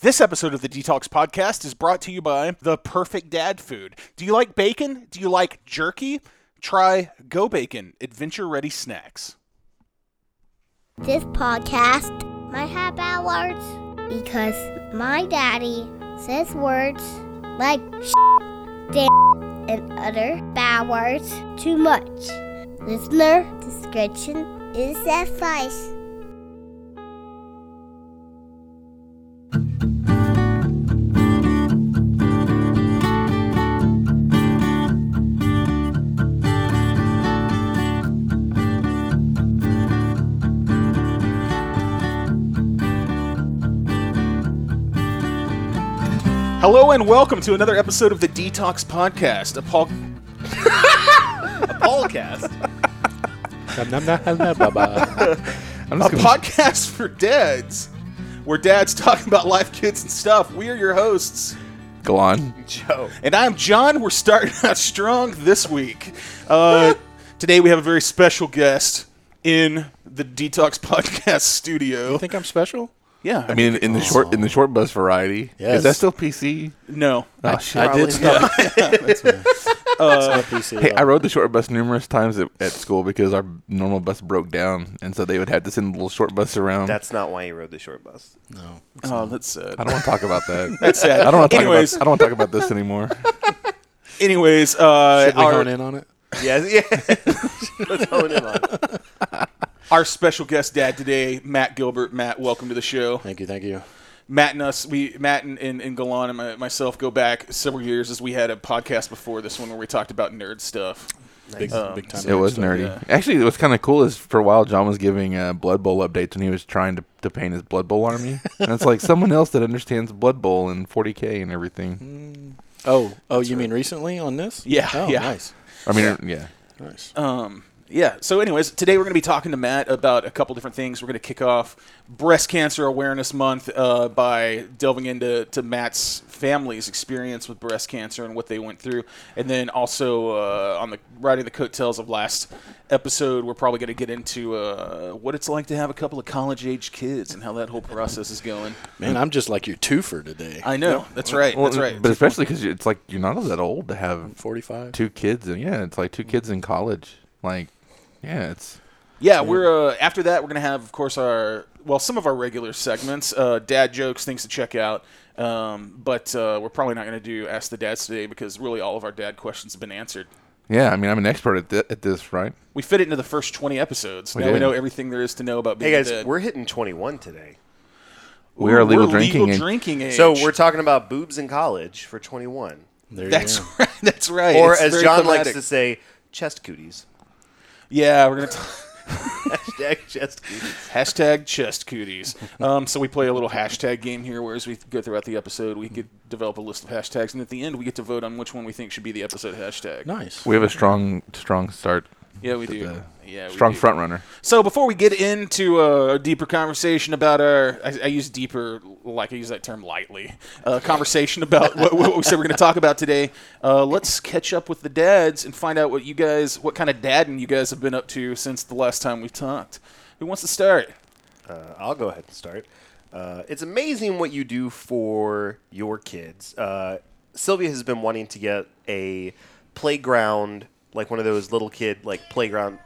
This episode of the DTALKS Podcast is brought to you by The Perfect Dad Food. Do you like bacon? Do you like jerky? Try Go Bacon Adventure Ready Snacks. This podcast might have bad words because my daddy says words like sh, damn and other bad words too much. Listener discretion is advice. Hello and welcome to another episode of the DTALKS Podcast, a, pol- a podcast. I'm a just gonna, podcast for dads, where dads talk about life, kids, and stuff. We are your hosts. go on. Joe. And I'm John. We're starting out strong this week. Uh, today we have a very special guest in the DTALKS Podcast studio. You think I'm special? Yeah. I mean, in the short in the short bus variety. Yes. Is that still PC? no. Oh shit! I did stop. That's me. It's not PC Hey, at I rode the short bus numerous times at, at school because our normal bus broke down, and so they would have to send the little short bus around. That's not why you rode the short bus. No. Oh, that's sad. I don't want to talk about that. That's sad. I don't want to talk Anyways, about. I don't want to talk about this anymore. anyways, uh, Should we our, hone in on it? Yeah, yeah. Let's hone in on our special guest dad today, Matt Gilbert. Matt, welcome to the show. Thank you, thank you. Matt and us, we Matt and, and, and Galan and my, myself go back several years as we had a podcast before this one where we talked about nerd stuff. Big, Um, big time. It was stuff. nerdy. yeah. Actually, what's kind of cool is for a while John was giving uh, Blood Bowl updates when he was trying to, to paint his Blood Bowl army, and it's like someone else that understands Blood Bowl and 40k and everything. Oh, oh, you mean recently on this? Yeah, Oh, yeah. nice, I mean, yeah. nice. Um, yeah. So, anyways, today we're going to be talking to Matt about a couple different things. We're going to kick off Breast Cancer Awareness Month uh, by delving into to Matt's family's experience with breast cancer and what they went through, and then also uh, on the riding the coattails of last episode, we're probably going to get into uh, what it's like to have a couple of college-age kids and how that whole process is going. Man, I'm just like your twofer today. I know. That's right. Well, That's right. But especially because it's like you're not that old to have 45. two kids, and yeah, it's like two kids in college. Like, yeah, it's Yeah, we're uh, after that. We're gonna have, of course, our well, some of our regular segments, uh, dad jokes, things to check out. Um, but uh, we're probably not gonna do ask the dads today because really all of our dad questions have been answered. yeah. I mean, I'm an expert at, thi- at this, right? We fit it into the first twenty episodes. We now we did. know everything there is to know about being Hey a guys, dad. we're hitting 21 today. We are Ooh, legal we're drinking Legal age. drinking age. So we're talking about boobs in college for 21. There you That's go. right. That's right. Or It's as very John thematic. likes to say, chest cooties. Yeah, we're gonna. T- Hashtag chest cooties. Hashtag chest cooties. Um, so we play a little hashtag game here, where as we go throughout the episode, we could develop a list of hashtags, and at the end, we get to vote on which one we think should be the episode hashtag. Nice. We have a strong, strong start. Yeah, we to do. The Yeah, strong do. front runner. So before we get into uh, a deeper conversation about our, I, I use deeper like I use that term lightly. Uh, conversation about what, what we said we're going to talk about today. Uh, let's catch up with the dads and find out what you guys, what kind of dadding you guys have been up to since the last time we talked. Who wants to start? Uh, I'll go ahead and start. Uh, it's amazing what you do for your kids. Uh, Sylvia has been wanting to get a playground, like one of those little kid like playground.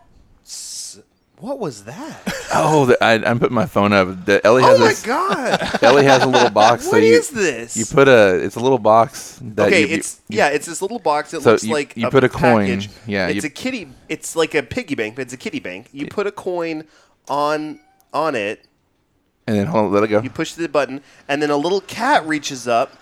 What was that? Oh, the, I, I'm putting my phone up. The, Ellie oh has oh my this. god! Ellie has a little box. so What you, is this? You put a. It's a little box that okay, you, you- it's yeah, it's this little box. It So looks you- like you put a coin. Yeah, it's you- a kitty. It's like a piggy bank, but it's a kitty bank. You put a coin on on it. and then hold, let it go. You push the button, and then a little cat reaches up,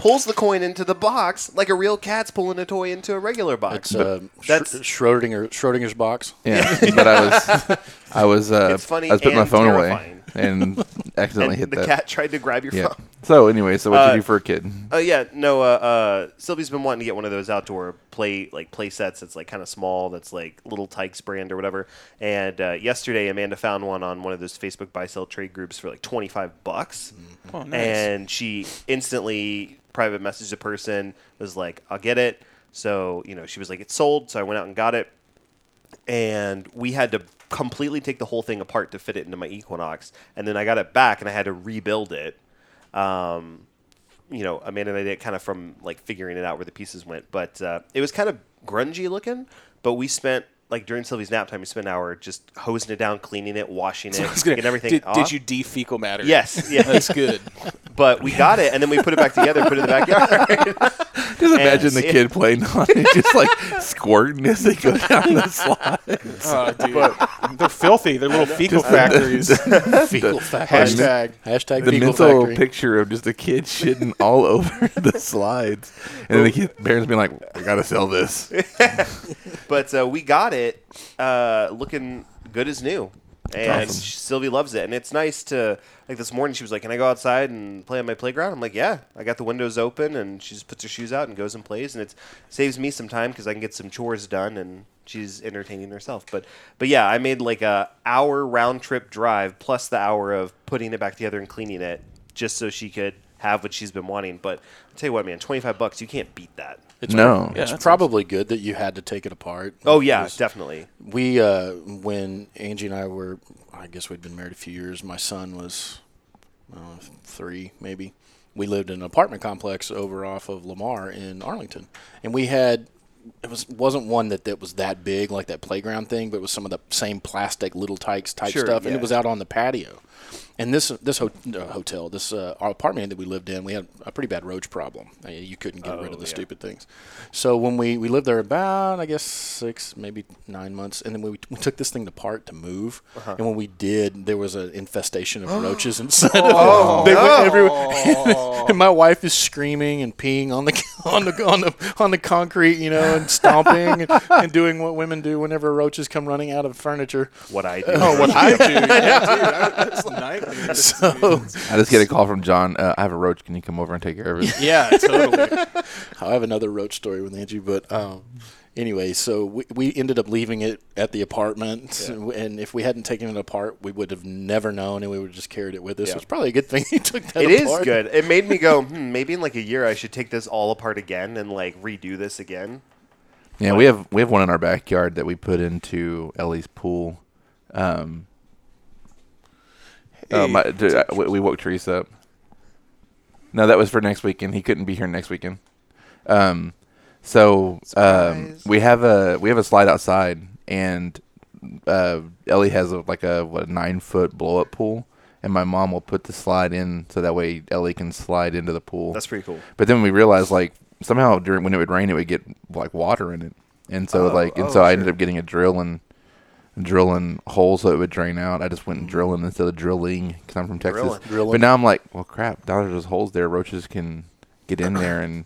pulls the coin into the box like a real cat's pulling a toy into a regular box. It's uh, that's- Sch- Schrodinger, Schrodinger's box. Yeah, but I was, I was, uh, It's funny I was putting my and phone terrifying. away and accidentally and hit the that. cat tried to grab your yeah. phone. So anyway, so what Uh, you do for a kid? Oh yeah, no. Uh, uh, Sylvie's been wanting to get one of those outdoor play like play sets that's like kind of small. That's like Little Tikes brand or whatever. And uh, yesterday, Amanda found one on one of those Facebook buy sell trade groups for like twenty five bucks. Oh, nice. And she instantly private messaged a person was like, "I'll get it." So you know, she was like, "It's sold." So I went out and got it. and we had to completely take the whole thing apart to fit it into my Equinox, and then I got it back and I had to rebuild it. Um, you know, Amanda and I did it kind of from like figuring it out where the pieces went, but uh, it was kind of grungy looking. But we spent like during Sylvie's nap time, we spent an hour just hosing it down, cleaning it, washing it, I was getting everything Did, off. did you de-fecal matter? Yes, yeah. That's good. but we got it, and then we put it back together, put it in the backyard. Just imagine the yeah. kid playing on it, just like squirting as they go down the slide. Oh, dude. They're filthy. They're little fecal factories. Fecal factory. Hashtag. Hashtag The fecal mental factory. picture of just a kid shitting all over the slides, and then the kid, parents being like, "We gotta sell this." but uh, we got it uh, looking good as new, and awesome. Sylvie loves it. And it's nice to like this morning. She was like, "Can I go outside and play on my playground?" I'm like, "Yeah." I got the windows open, and she just puts her shoes out and goes and plays, and it saves me some time because I can get some chores done and. She's entertaining herself, but but yeah, I made like a hour round trip drive plus the hour of putting it back together and cleaning it, just so she could have what she's been wanting. But I'll tell you what, man, twenty five bucks, you can't beat that. It's No. Yeah, it's that's probably good that you had to take it apart. Oh yeah, definitely. We uh, when Angie and I were, I guess we'd been married a few years. My son was uh, three, maybe. We lived in an apartment complex over off of Lamar in Arlington, and we had it was wasn't one that, that was that big like that playground thing, but it was some of the same plastic little tykes type Sure, stuff, and it was out on the patio. And this this ho- uh, hotel, this uh, our apartment that we lived in, we had a pretty bad roach problem. Uh, you couldn't get rid of the yeah. stupid things. So when we, we lived there about I guess six maybe nine months, and then we, we took this thing apart to move. And when we did, there was an infestation of roaches inside of it. They went everywhere. and my wife is screaming and peeing on the on the on the on the concrete, you know, and stomping and, and doing what women do whenever roaches come running out of furniture. What I do. Oh, what I do. Yeah, dude. I, that's the nightmare. So I just get a call from John. Uh, I have a roach. Can you come over and take care of it? yeah, totally. I have another roach story with Angie, but um, anyway, so we, we ended up leaving it at the apartment, and if we hadn't taken it apart, we would have never known, and we would have just carried it with us. Yeah. So it's probably a good thing you took that. It is apart. good. It made me go, hmm, maybe in like a year I should take this all apart again and like redo this again. Yeah, we have we have one in our backyard that we put into Ellie's pool. Um, oh, my, dude, I- we, we woke Teresa up. No, that was for next weekend. He couldn't be here next weekend. Um, so um, Surprise. we have a we have a slide outside, and uh, Ellie has a, like a what, nine foot blow up pool, and my mom will put the slide in so that way Ellie can slide into the pool. That's pretty cool. But then we realized like somehow during when it would rain, it would get like water in it, and so Oh, like and oh, so I sure. ended up getting a drill and drilling holes so it would drain out. I just went and drilling instead of drilling because I'm from Texas. Drilling. Drilling. But now I'm like, well, crap. Now there's holes there. Roaches can get in there and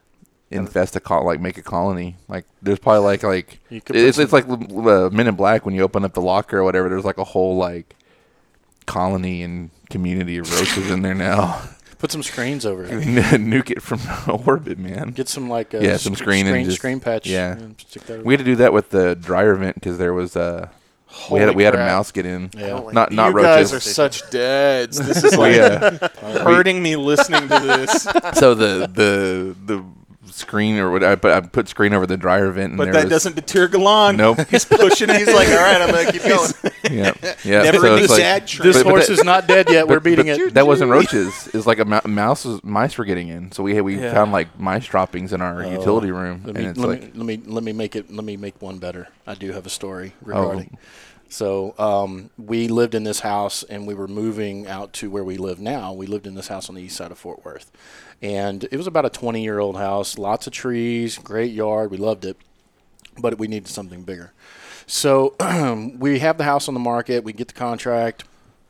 infest a col- like make a colony. Like there's probably like like You could put it's it's like uh, Men in Black when you open up the locker or whatever. There's like a whole like colony and community of roaches in there now. Put some screens over it. Nuke it from orbit, man. Get some like uh, Yeah, some sc- screen and just- screen patch. yeah. and stick that We had to do that with the dryer vent because there was uh we had a, we had a mouse get in. Yeah. like Not not you roaches. guys are such dads. This is We, like uh, hurting me listening to this. so the the the screen or what I put I put screen over the dryer vent and But there that was, doesn't deter Galan. Nope. He's pushing it. He's like, all right, I'm gonna keep going. yeah yeah Never so in it's like- sad train. This But- but horse that- is not dead yet. We're beating but it. That wasn't roaches. It was like a mou- mouse. Was, mice were getting in, so we we Yeah. found like mice droppings in our utility room, Let and me, it's let, like me, let me let me make it let me make one better. I do have a story Oh. regarding. So um, we lived in this house, and we were moving out to where we live now. We lived in this house on the east side of Fort Worth, and it was about a 20 year old house. Lots of trees, great yard. We loved it, but we needed something bigger. So we have the house on the market. We get the contract.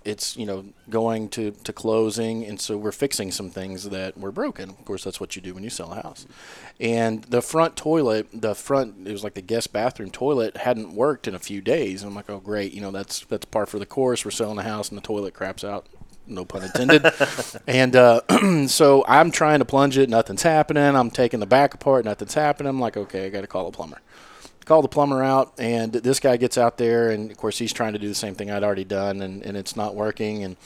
It's you know going to, to closing, and so we're fixing some things that were broken. Of course, that's what you do when you sell a house. And the front toilet, the front it was like the guest bathroom toilet hadn't worked in a few days. And I'm like, oh great, you know that's that's par for the course. We're selling the house, and the toilet craps out. No pun intended. and uh, so I'm trying to plunge it. Nothing's happening. I'm taking the back apart. Nothing's happening. I'm like, okay, I got to call a plumber call the plumber out and this guy gets out there and of course he's trying to do the same thing I'd already done and, and it's not working and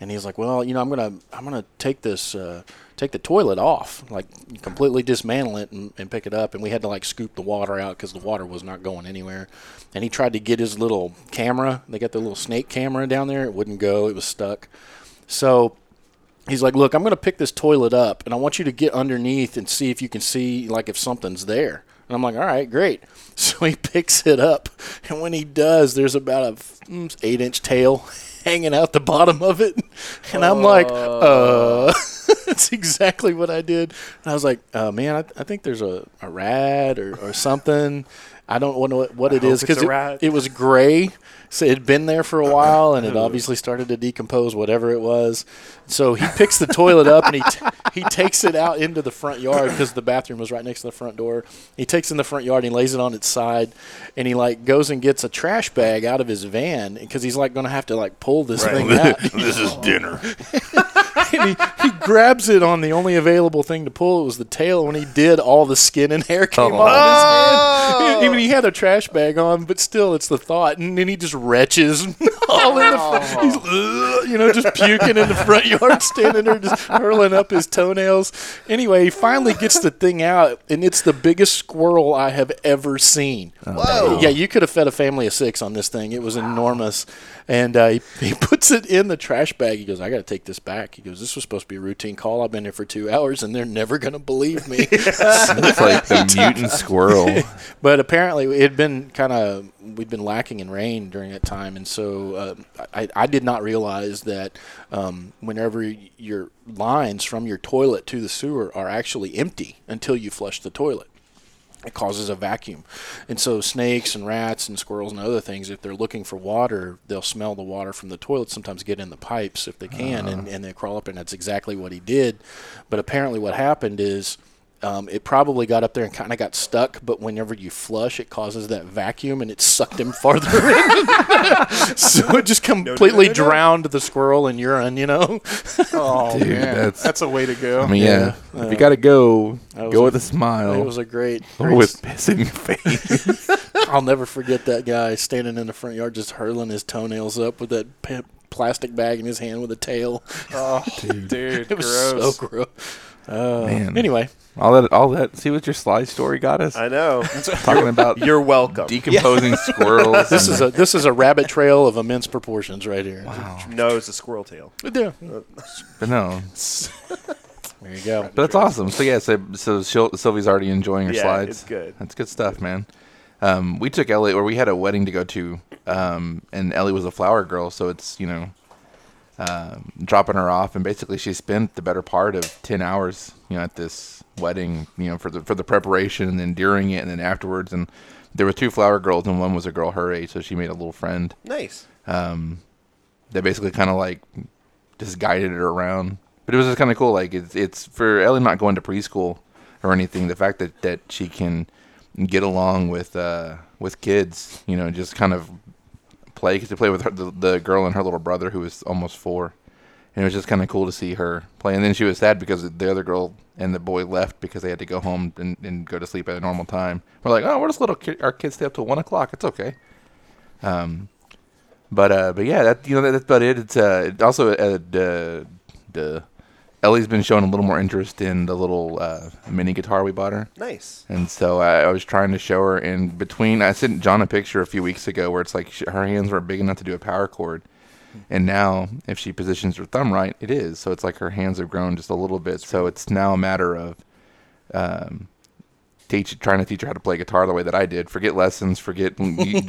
and he's like well you know I'm gonna I'm gonna take this uh, take the toilet off like completely dismantle it and, and pick it up and we had to like scoop the water out because the water was not going anywhere and he tried to get his little camera they got the little snake camera down there it wouldn't go it was stuck so he's like, "Look, I'm going to pick this toilet up, and I want you to get underneath and see if you can see like if something's there." And I'm like, "All right, great." So he picks it up, and when he does, there's about a mm, eight inch tail hanging out the bottom of it, and I'm like, "Uh." That's exactly what I did. And I was like, uh, man, I, I think there's a, a rat or, or something. I don't know what, what it hope is a it, it was gray. So it had been there for a while, and it obviously started to decompose, whatever it was. So he picks the toilet up and he t- he takes it out into the front yard because the bathroom was right next to the front door. He takes it in the front yard and he lays it on its side, and he like goes and gets a trash bag out of his van because he's like going to have to like pull this Right. thing out. this is dinner. and he, he grabs it on the only available thing to pull. It was the tail. When he did, all the skin and hair came Oh. off his hand. Even he had a trash bag on, but still, it's the thought. And then he just retches all in the front. He's, "Ugh," you know, just puking in the front yard, standing there, just hurling up his toenails. Anyway, he finally gets the thing out, and it's the biggest squirrel I have ever seen. Oh, Whoa. Yeah, you could have fed a family of six on this thing. It was enormous. And uh, he, he puts it in the trash bag. He goes, I got to take this back. He goes, This was supposed to be a routine call. I've been here for two hours, and they're never going to believe me. It's like the mutant squirrel. but apparently, it had been kind of, we'd been lacking in rain during that time. And so uh, I, I did not realize that um, whenever your lines from your toilet to the sewer are actually empty until you flush the toilet it causes a vacuum. And so snakes and rats and squirrels and other things, if they're looking for water, they'll smell the water from the toilet, sometimes get in the pipes if they can, and, uh-huh. and they crawl up, and that's exactly what he did. But apparently what happened is um, it probably got up there and kind of got stuck, but whenever you flush, it causes that vacuum and it sucked him farther in. so it just completely no, no. drowned the squirrel in urine, you know? Oh Dude, man, that's- that's, a way to go. I mean, yeah. Yeah. if you got to go, go a- with a smile. It was a great, or great with piss in your face. I'll never forget that guy standing in the front yard just hurling his toenails up with that p- plastic bag in his hand with a tail. oh, dude, It was gross. so gross. Uh, Man. Anyway, all that, all that. See what your slide story got us. I know. Talking about You're welcome. decomposing squirrels. this is a this is a rabbit trail of immense proportions right here. wow. no, it's a squirrel tail. Yeah. But no, There you go. but that's awesome. So yeah, so, so Sil- Sylvie's already enjoying her Yeah, slides. it's good. That's good stuff, man. Um, we took Ellie, or we had a wedding to go to, um, and Ellie was a flower girl, so it's you know, um, dropping her off, and basically she spent the better part of ten hours, you know, at this wedding, you know, for the for the preparation, and then during it, and then afterwards, and there were two flower girls, and one was a girl her age, so she made a little friend. Nice. Um, that basically kind of like just guided her around. But it was just kind of cool. Like it's it's for Ellie not going to preschool or anything. The fact that that she can get along with uh with kids, you know, just kind of play because to play with her, the, the girl and her little brother who was almost four. And it was just kind of cool to see her play. And then she was sad because the other girl and the boy left because they had to go home and, and go to sleep at a normal time. We're like, oh, we're just little kid. Our kids stay up till one o'clock. It's okay. Um, but uh, but yeah, that you know that, that's about it. It's uh, it also uh, the the Ellie's been showing a little more interest in the little uh, mini guitar we bought her, Nice. and so I, I was trying to show her in between. I sent John a picture a few weeks ago where it's like sh her hands weren't big enough to do a power chord, and now if she positions her thumb right, it is. So it's like her hands have grown just a little bit. So it's now a matter of um, teach trying to teach her how to play guitar the way that I did. Forget lessons, forget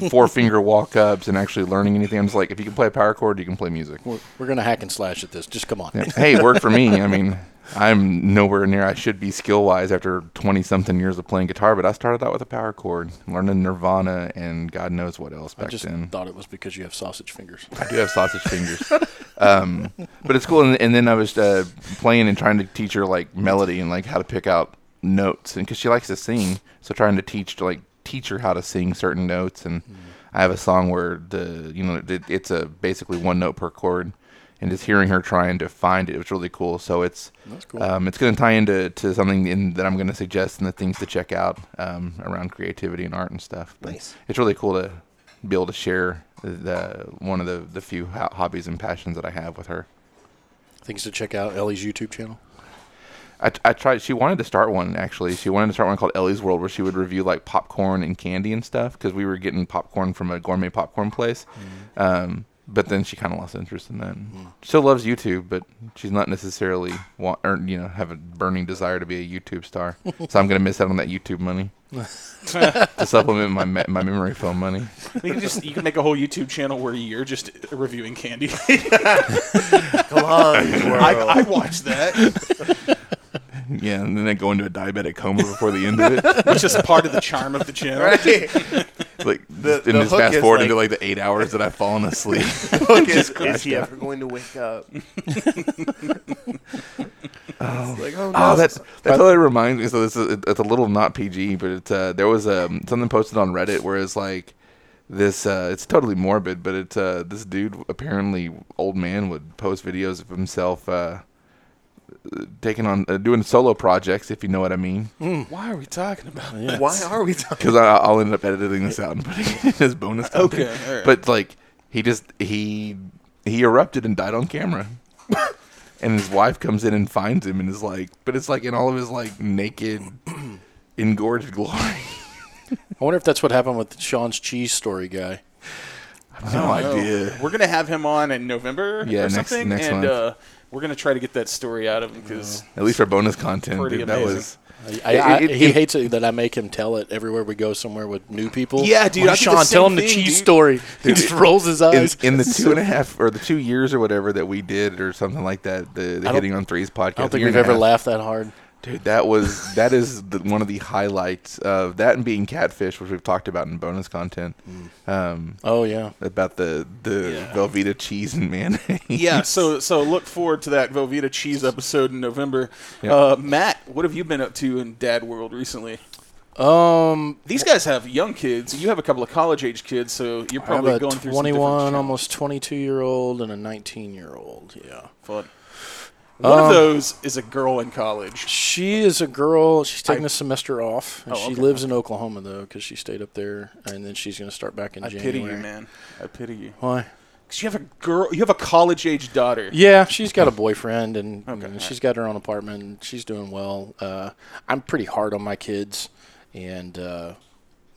four finger walk ups, and actually learning anything. I'm just like, if you can play a power chord, you can play music. We're, we're gonna hack and slash at this. Just come on. Yeah. hey, work for me. I mean, I'm nowhere near I should be skill wise after 20 something years of playing guitar, but I started out with a power chord, learning Nirvana and God knows what else I just then. thought it was because you have sausage fingers. I do have sausage fingers. Um, but it's cool. And, and then I was uh, playing and trying to teach her like melody and like how to pick out notes, and because she likes to sing, so trying to teach to like teach her how to sing certain notes. And I have a song where the you know it, it's a basically one note per chord, and just hearing her trying to find it, it was really cool. So it's That's cool. um, it's going to tie into to something in, that I'm going to suggest and the things to check out um, around creativity and art and stuff. But Nice. It's really cool to be able to share the, the one of the the few ho- hobbies and passions that I have with her. Things to check out Ellie's YouTube channel. I, I tried. She wanted to start one actually. She wanted to start one called Ellie's World, where she would review like popcorn and candy and stuff. Because we were getting popcorn from a gourmet popcorn place. Um, but then she kind of lost interest in that. Hmm. Still loves YouTube, but she's not necessarily want or you know have a burning desire to be a YouTube star. so I'm gonna miss out on that YouTube money to supplement my me- my memory foam money. You can just you can make a whole YouTube channel where you're just reviewing candy. Come on, world. I, I watched that. Yeah, and then they go into a diabetic coma before the end of it. It's just part of the charm of the channel. right? Like The- and the just hook fast is forward like- into like the eight hours that I've fallen asleep. Look, is, is he ever going to wake up? oh, like, oh, no. Oh, that that totally reminds me. So this is it's a little not PG, but it's uh, there was um, something posted on Reddit where it's like this. Uh, it's totally morbid, but it's uh, this dude apparently old man would post videos of himself uh, taking on uh, doing solo projects, if you know what I mean. Why are we talking about that? why are we talking? Because I'll end up editing this out and putting it as bonus content. Okay, all right. But like he just he he erupted and died on camera. and his wife comes in and finds him and is like, but it's like in all of his like naked, engorged glory. I wonder if that's what happened with Sean's cheese story guy. no idea. We're gonna have him on in November Yeah, or next- something, next and month. uh, we're gonna try to get that story out of him because At least for bonus content, Pretty dude, that amazing. was. I, I, It- it- he it- hates it that I make him tell it everywhere we go somewhere with new people. Yeah, dude, Why, I Sean, tell same him the thing, cheese dude. story. He just rolls his In, eyes. in the two and a half or the two years or whatever that we did or something like that, the, the hitting on threes podcast. I don't think we've ever half. laughed that hard. Dude, that was that is the, one of the highlights of that and being catfish, which we've talked about in bonus content. Um, Oh yeah. about the the Velveeta cheese and mayonnaise. yeah. So so look forward to that Velveeta cheese episode in November. Yeah. Uh, Matt, what have you been up to in Dad World recently? Um, These guys have young kids. You have a couple of college age kids, so you're I have probably a going through 21, almost 22 year old, and a 19 year old. Yeah. Fun. One of Um, those is a girl in college. She is a girl. She's taking I- a semester off. And Oh, she okay, lives in Oklahoma though, because she stayed up there, and then she's going to start back in I January. pity you, man. I pity you. Why? Because you have a girl. You have a college age daughter. Yeah, she's got a boyfriend, and you Okay, know, she's got her own apartment. and She's doing well. Uh, I'm pretty hard on my kids, and uh,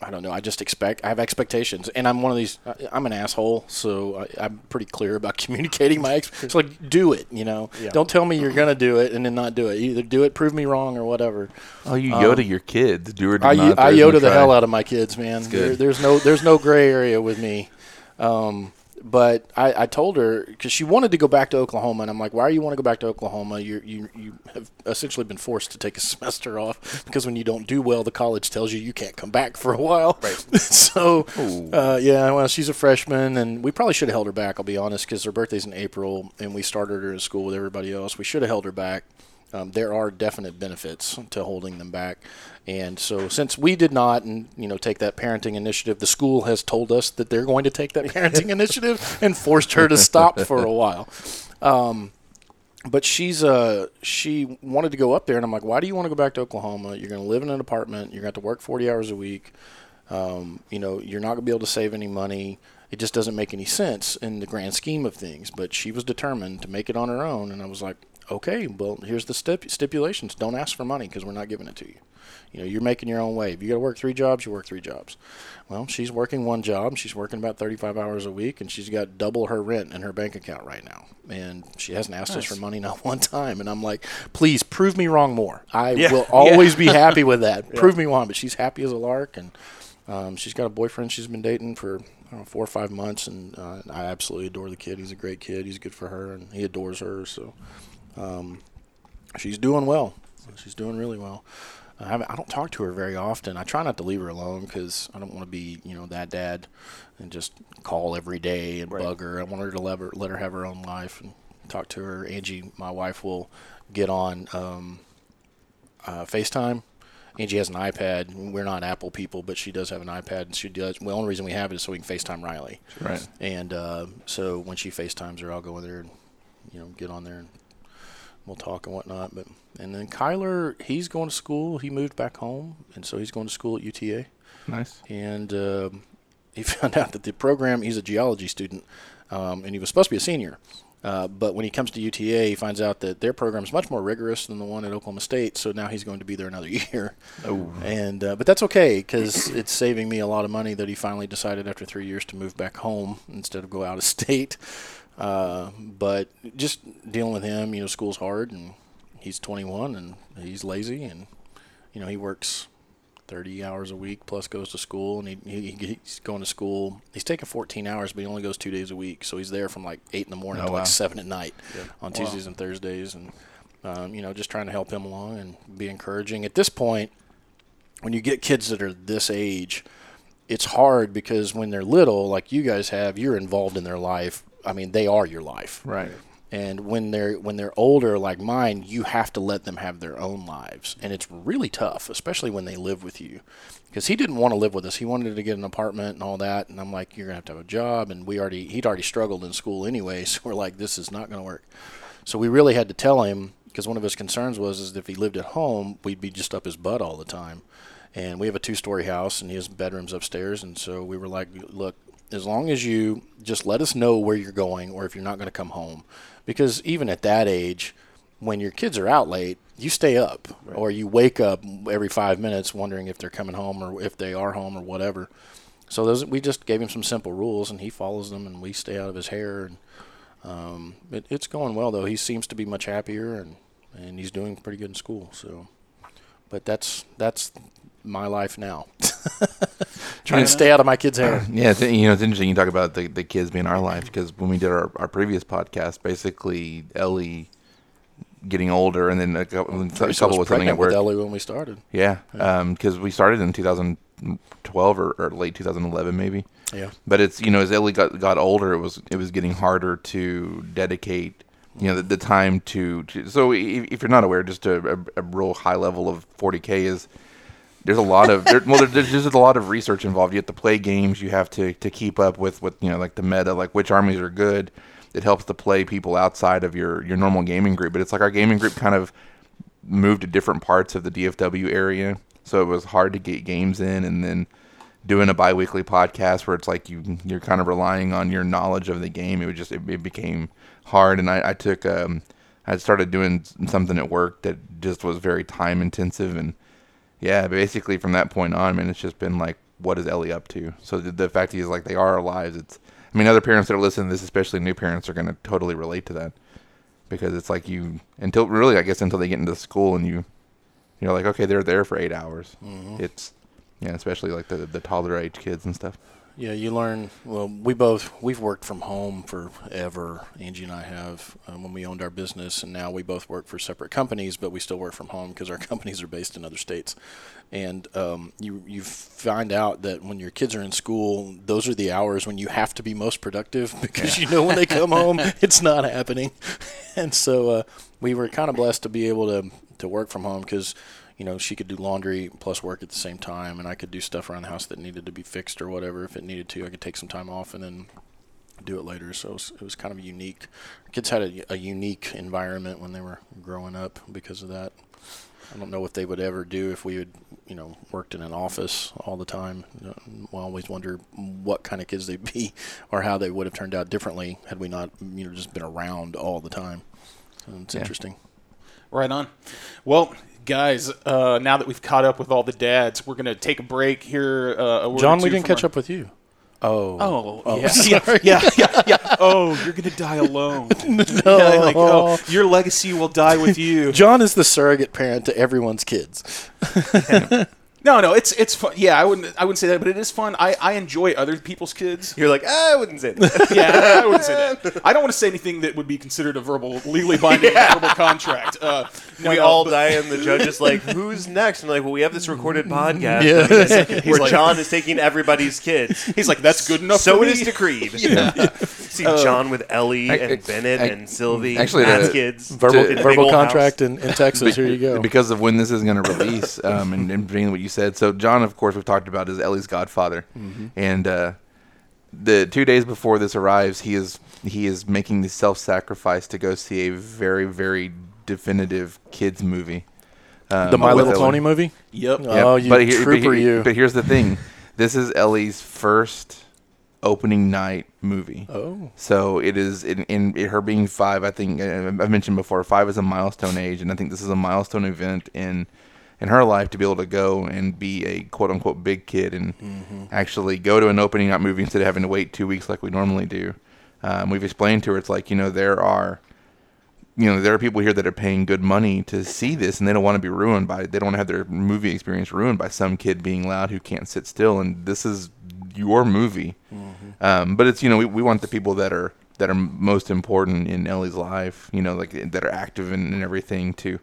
I don't know. I just expect I have expectations, and I'm one of these. I- I'm an asshole, so I, I'm pretty clear about communicating my. Ex- it's like do it, you know. Don't tell me you're gonna do it and then not do it. Either do it, prove me wrong, or whatever. Oh, you Yoda your kids. Do or do I, not. I Yoda the try. hell out of my kids, man. There, there's no there's no gray area with me. Um, but I, I told her because she wanted to go back to Oklahoma, and I'm like, why do you want to go back to Oklahoma? You you you have essentially been forced to take a semester off because when you don't do well, the college tells you you can't come back for a while. Right. so uh, yeah, well, she's a freshman, and we probably should have held her back. I'll be honest, because her birthday's in April, and we started her in school with everybody else. We should have held her back. Um, there are definite benefits to holding them back, and so since we did not, and you know, take that parenting initiative, the school has told us that they're going to take that parenting initiative and forced her to stop for a while. Um, but she's uh she wanted to go up there, and I'm like, why do you want to go back to Oklahoma? You're going to live in an apartment. You're going to have to work 40 hours a week. Um, you know, you're not going to be able to save any money. It just doesn't make any sense in the grand scheme of things. But she was determined to make it on her own, and I was like, okay, well, here's the stip- stipulations. Don't ask for money because we're not giving it to you. You know, you're making your own way. If you got to work three jobs, you work three jobs. Well, she's working one job. She's working about 35 hours a week, and she's got double her rent in her bank account right now. And she hasn't asked us for money not one time. And I'm like, please prove me wrong more. I will always be happy with that. Prove me wrong. But she's happy as a lark, and um, she's got a boyfriend she's been dating for know, four or five months, and uh, I absolutely adore the kid. He's a great kid. He's good for her, and he adores her. So um, she's doing well. She's doing really well. I, haven't, I don't talk to her very often. I try not to leave her alone because I don't want to be, you know, that dad and just call every day and bug her. I want her to let her, let her have her own life and talk to her. Angie, my wife, will get on um, uh, FaceTime. Angie has an iPad. We're not Apple people, but she does have an iPad, and she does. Well, the only reason we have it is so we can FaceTime Riley. Right. And uh, so when she FaceTimes her, I'll go in there and you know get on there and we'll talk and whatnot. But and then Kyler, he's going to school. He moved back home, and so he's going to school at UTA. Nice. And um he found out that the program he's a geology student, um, and he was supposed to be a senior. Uh, but when he comes to UTA, he finds out that their program is much more rigorous than the one at Oklahoma State. So now he's going to be there another year. Oh. And uh, but that's okay because it's saving me a lot of money that he finally decided after three years to move back home instead of go out of state. Uh, but just dealing with him, you know, school's hard, and he's 21 and he's lazy, and you know he works 30 hours a week plus goes to school and he, he he's going to school. He's taking 14 hours but he only goes two days a week. So he's there from like 8 in the morning Oh, to wow. like 7 at night on tuesdays and thursdays and um, you know just trying to help him along and be encouraging. At this point when you get kids that are this age it's hard because when they're little like you guys have you're involved in their life i mean they are your life. Right. and when they're when they're older like mine you have to let them have their own lives. And it's really tough especially when they live with you. Because he didn't want to live with us. He wanted to get an apartment and all that. And i'm like you're gonna have to have a job. And we already he'd already struggled in school anyway. So we're like this is not gonna work. So we really had to tell him because one of his concerns was is if he lived at home we'd be just up his butt all the time. And we have a two-story house and he has bedrooms upstairs. And so we were like look as long as you just let us know where you're going or if you're not going to come home. Because even at that age when your kids are out late you stay up or you wake up every five minutes wondering if they're coming home or if they are home or whatever. So those we just gave him some simple rules and he follows them and we stay out of his hair and um, it, it's going well though. He seems to be much happier and and he's doing pretty good in school so. But that's that's my life now trying to stay out of my kids hair Yeah, it's, you know, it's interesting you talk about the, the kids being our life because when we did our, our previous podcast, basically Ellie getting older and then a couple, a was couple was something pregnant at work. with Ellie when we started Yeah, because um, we started in 2012 or, or late 2011 maybe. yeah But it's you know as Ellie got got older, it was it was getting harder to dedicate you know the, the time to, to. So if, if you're not aware, just a, a, a real high level of 40k is there's a lot of there, well there's just a lot of research involved. You have to play games. You have to to keep up with with you know like the meta, like which armies are good. It helps to play people outside of your your normal gaming group. But it's like our gaming group kind of moved to different parts of the DFW area, so it was hard to get games in, and then doing a biweekly podcast where it's like you you're kind of relying on your knowledge of the game. It was just it, it became hard, and I, I took um I started doing something at work that just was very time intensive, and yeah, basically from that point on, I mean, it's just been like, what is Ellie up to? So the, the fact is like they are alive. It's I mean, other parents that are listening to this, especially new parents, are going to totally relate to that because it's like you until really I guess until they get into school and you you're like okay they're there for eight hours. Mm-hmm. It's yeah, especially like the the toddler age kids and stuff. Yeah, you learn. Well, we both we've worked from home forever. Angie and I have um, when we owned our business, and now we both work for separate companies, but we still work from home because our companies are based in other states. And um, you you find out that when your kids are in school, those are the hours when you have to be most productive because you know when they come home, it's not happening. And so uh, we were kind of blessed to be able to to work from home because you know, she could do laundry plus work at the same time, and I could do stuff around the house that needed to be fixed or whatever. If it needed to, I could take some time off and then do it later. So it was, it was kind of unique. Kids had a, a unique environment when they were growing up because of that. I don't know what they would ever do if we had, you know, worked in an office all the time. I always wonder what kind of kids they'd be, or how they would have turned out differently had we not, you know, just been around all the time. So it's Yeah. interesting. Right on. Well, guys, uh, now that we've caught up with all the dads, we're gonna take a break here. Uh, a word John, we didn't catch our- up with you. Oh, Oh, yeah, yeah, yeah, yeah, yeah. Oh, you're gonna die alone. no. Yeah, like, oh, your legacy will die with you. John is the surrogate parent to everyone's kids. No, no, it's it's fun. Yeah, I wouldn't I wouldn't say that, but it is fun. I, I enjoy other people's kids. You're like, ah, I wouldn't say that. Yeah, I wouldn't say that. I don't want to say anything that would be considered a verbal, legally binding verbal contract. Uh, no, we no, all but- die, and the judge is like, "Who's next?" And like, well, we have this recorded podcast Yeah. where- where like- John is taking everybody's kids. He's like, that's good enough. So for it me. is decreed. See John with Ellie I- and I- Bennett I- and Sylvie, actually, Matt's the- kids, Verbal, in a big verbal old contract house. in, in Texas. Here you go. because of when this is going to release, um, and, and being what you said. So John, of course, we've talked about is Ellie's godfather, and uh, the two days before this arrives, he is he is making the self-sacrifice to go see a very very definitive kids movie. Um, the My with Little Ellie. Pony movie. Yep. Oh, you here- trooper, here- you. But here's the thing: this is Ellie's first opening night movie. Oh. So it is in, in her being five. I think uh, I've mentioned before. Five is a milestone age, and I think this is a milestone event in in her life to be able to go and be a quote unquote big kid and actually go to an opening night movie instead of having to wait two weeks like we normally do. Um, we've explained to her it's like you know there are you know, there are people here that are paying good money to see this, and they don't want to be ruined by. They don't want to have their movie experience ruined by some kid being loud who can't sit still. And this is your movie. Um, but it's you know we, we want the people that are that are most important in Ellie's life. You know, like that are active and, and everything to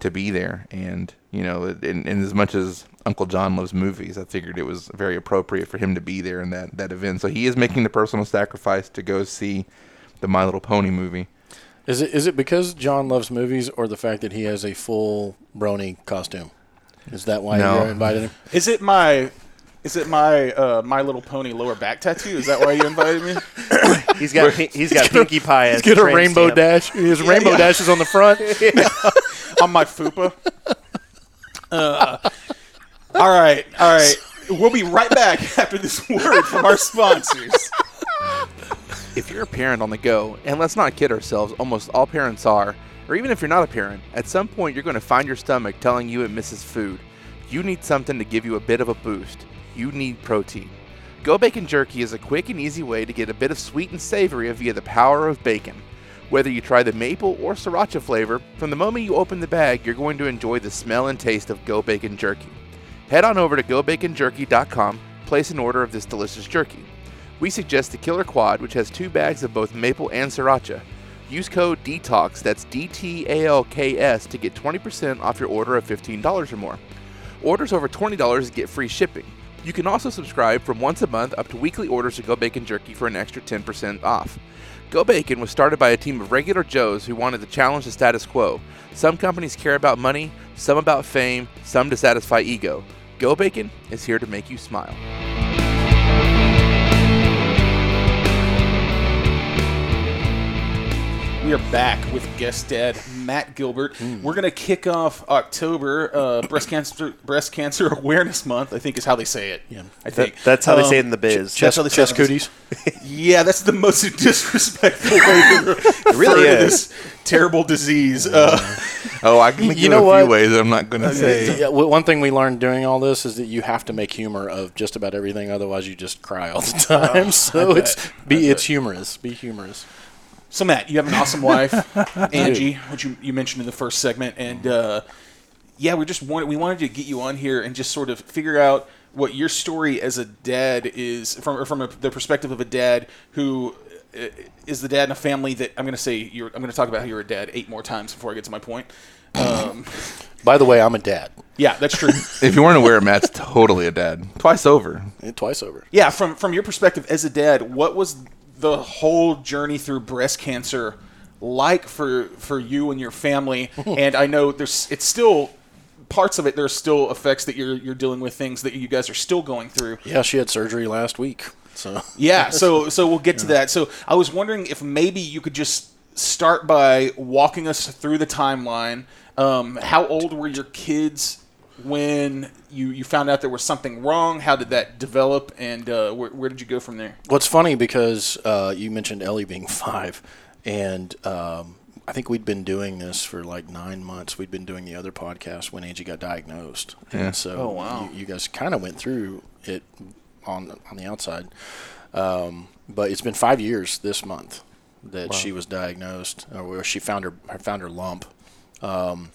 to be there. And you know, and, and as much as Uncle John loves movies, I figured it was very appropriate for him to be there in that that event. So he is making the personal sacrifice to go see the My Little Pony movie. Is it is it because John loves movies or the fact that he has a full brony costume? Is that why No. you invited him? Is it my is it my uh, My Little Pony lower back tattoo? Is that why you invited me? He's got pi- he's got Pinkie Pie as Get a rainbow stamp. dash. His rainbow yeah. dash is on the front. on my fupa. Uh, all right, all right. We'll be right back after this word from our sponsors. If you're a parent on the go, and let's not kid ourselves, almost all parents are, or even if you're not a parent, at some point you're going to find your stomach telling you it misses food. You need something to give you a bit of a boost. You need protein. Go Bacon Jerky is a quick and easy way to get a bit of sweet and savory via the power of bacon. Whether you try the maple or sriracha flavor, from the moment you open the bag, you're going to enjoy the smell and taste of Go Bacon Jerky. Head on over to gobaconjerky.com, place an order of this delicious jerky. We suggest the Killer Quad, which has two bags of both maple and sriracha. Use code DTALKS, that's D T A L K S, to get 20% off your order of $15 or more. Orders over $20 get free shipping. You can also subscribe from once a month up to weekly orders to Go Bacon Jerky for an extra 10% off. Go Bacon was started by a team of regular Joes who wanted to challenge the status quo. Some companies care about money, some about fame, some to satisfy ego. Go Bacon is here to make you smile. We are back with guest dad Matt Gilbert. We're gonna kick off October uh, breast cancer Breast Cancer Awareness Month. I think is how they say it. Yeah. I think That, that's how they Um, say it in the biz. That's how they say Chest it in the- cooties. Yeah, that's the most disrespectful way to refer really to is. this terrible disease. Uh, Oh, I can You think of know a few what? ways I'm not going to say. Yeah, one thing we learned doing all this is that you have to make humor of just about everything, otherwise you just cry all the time. so it's be it's humorous. Be humorous. So Matt, you have an awesome wife, Angie, which you, you mentioned in the first segment, and uh, yeah, we just wanted we wanted to get you on here and just sort of figure out what your story as a dad is from or from a, the perspective of a dad who uh, is the dad in a family that I'm going to say you're I'm going to talk about how you're a dad eight more times before I get to my point. Um, By the way, I'm a dad. yeah, that's true. If you weren't aware, Matt's totally a dad. Twice over. Twice over. yeah, from from your perspective as a dad, what was the whole journey through breast cancer like for for you and your family? and I know there's it's still parts of it. There's still effects that you're you're dealing with, things that you guys are still going through. Yeah, she had surgery last week. So Yeah, so so we'll get to that. So I was wondering if maybe you could just start by walking us through the timeline. Um, how old were your kids when you, you found out there was something wrong? How did that develop, and uh, where, where did you go from there? What's funny because uh, you mentioned Ellie being five, and um, I think we'd been doing this for like nine months. We'd been doing the other podcast when Angie got diagnosed, and so Oh, wow. you, you guys kind of went through it on the, on the outside. Um, but it's been five years this month that she was diagnosed, or where she found her found her lump. Um,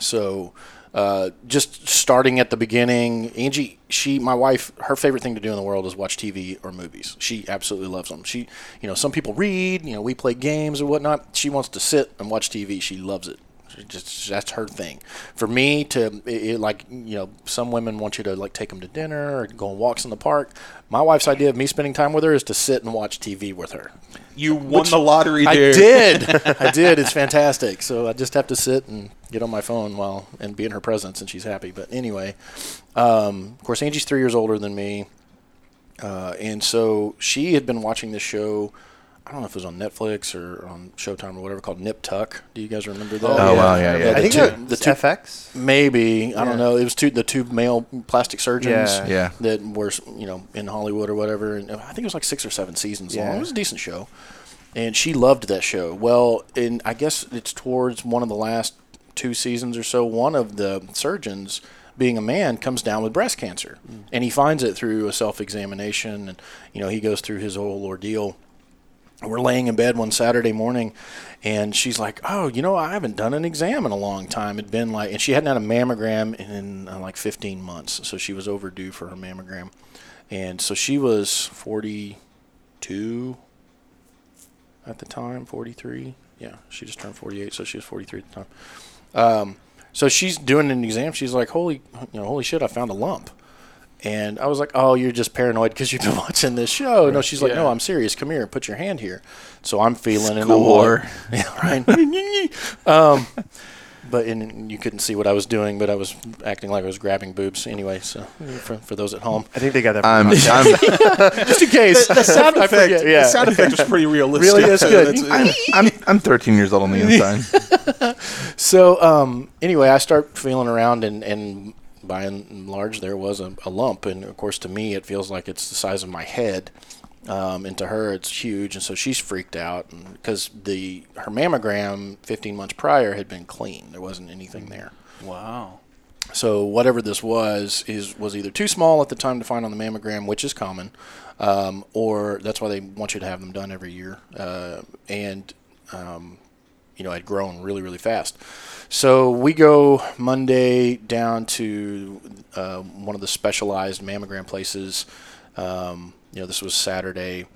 so, uh, just starting at the beginning, Angie, she, my wife, her favorite thing to do in the world is watch TV or movies. She absolutely loves them. She, you know, some people read, you know, we play games or whatnot. She wants to sit and watch TV. She loves it. She just that's her thing. For me to it, it, like, you know, some women want you to like take them to dinner or go on walks in the park. My wife's idea of me spending time with her is to sit and watch TV with her. You won the lottery I did. I did. It's fantastic. So I just have to sit and get on my phone while and be in her presence, and she's happy. But anyway, um, of course, Angie's three years older than me, uh, and so she had been watching this show. I don't know if it was on Netflix or on Showtime or whatever called Nip Tuck. Do you guys remember that? Oh, wow, yeah, yeah. the I think two- that the two- FX. Maybe I don't know. It was two the two male plastic surgeons Yeah. Yeah. that were you know in Hollywood or whatever. And I think it was like six or seven seasons long. It was a decent show, and she loved that show. Well, and I guess it's towards one of the last two seasons or so. One of the surgeons, being a man, comes down with breast cancer, mm. and he finds it through a self examination, and you know he goes through his whole ordeal we're laying in bed one Saturday morning, and she's like, "Oh, you know, I haven't done an exam in a long time. It'd been like, and she hadn't had a mammogram in uh, like 15 months, so she was overdue for her mammogram, and so she was 42 at the time, 43. Yeah, she just turned 48, so she was 43 at the time. Um, so she's doing an exam. She's like, "Holy, you know, holy shit! I found a lump." And I was like, "Oh, you're just paranoid because you've been watching this show." No, she's like, "No, I'm serious. Come here, put your hand here." So I'm feeling and Score. I'm like, yeah, right. um, but and you couldn't see what I was doing, but I was acting like I was grabbing boobs anyway. So for, for those at home, I think they got that. I'm, I'm, just in case, The sound I effect, forget, yeah. the sound effect was pretty realistic. Really is good. I'm, I'm, I'm 13 years old on the inside. So um, anyway, I start feeling around, and, and by and large, there was a, a lump, and of course, to me, it feels like it's the size of my head, um, and to her, it's huge, and so she's freaked out because the her mammogram 15 months prior had been clean; there wasn't anything there. wow. So whatever this was is was either too small at the time to find on the mammogram, which is common, um, or that's why they want you to have them done every year, uh, and um, you know, had grown really, really fast. So we go Monday down to uh, one of the specialized mammogram places. Um, you know, this was Saturday.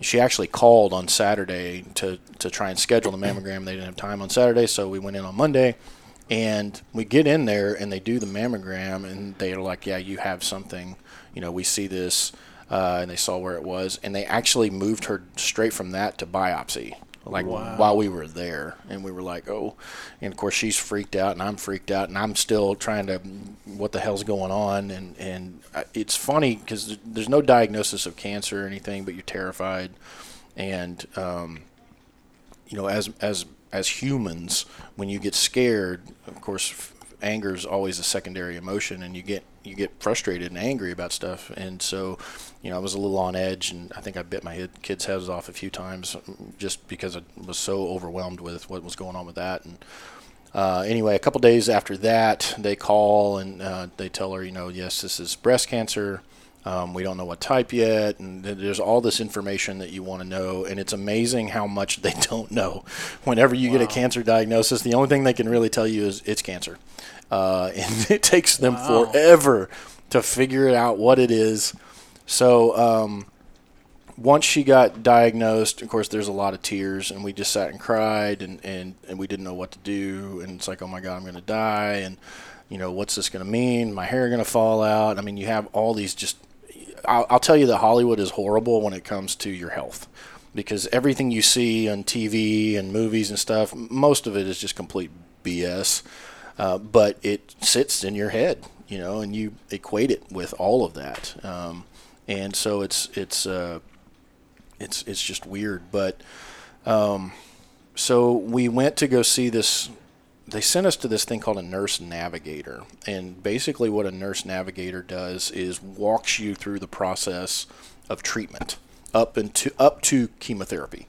She actually called on Saturday to, to try and schedule the mammogram. They didn't have time on Saturday, so we went in on Monday. And we get in there and they do the mammogram, and they're like, Yeah, you have something. You know, we see this. Uh, and they saw where it was. And they actually moved her straight from that to biopsy like Wow. while we were there and we were like oh and of course she's freaked out and i'm freaked out and i'm still trying to what the hell's going on and and it's funny because there's no diagnosis of cancer or anything but you're terrified and um, you know as as as humans when you get scared of course anger is always a secondary emotion and you get you get frustrated and angry about stuff and so you know i was a little on edge and i think i bit my kids heads off a few times mm, just because i was so overwhelmed with what was going on with that and uh, anyway, a couple days after that, they call and uh, they tell her, you know, yes, this is breast cancer. Um, we don't know what type yet, and there's all this information that you want to know, and it's amazing how much they don't know. Whenever you get a cancer diagnosis, the only thing they can really tell you is it's cancer, uh, and it takes them Wow. forever to figure out what it is. So um, once she got diagnosed, of course, there's a lot of tears, and we just sat and cried, and, and, and we didn't know what to do. And it's like, oh my God, I'm going to die. And, you know, what's this going to mean? My hair going to fall out. I mean, you have all these just. I'll, I'll tell you that Hollywood is horrible when it comes to your health because everything you see on TV and movies and stuff, most of it is just complete BS. Uh, but it sits in your head, you know, and you equate it with all of that. Um, and so it's it's uh, it's it's just weird. But um, so we went to go see this. They sent us to this thing called a nurse navigator, and basically what a nurse navigator does is walks you through the process of treatment up into up to chemotherapy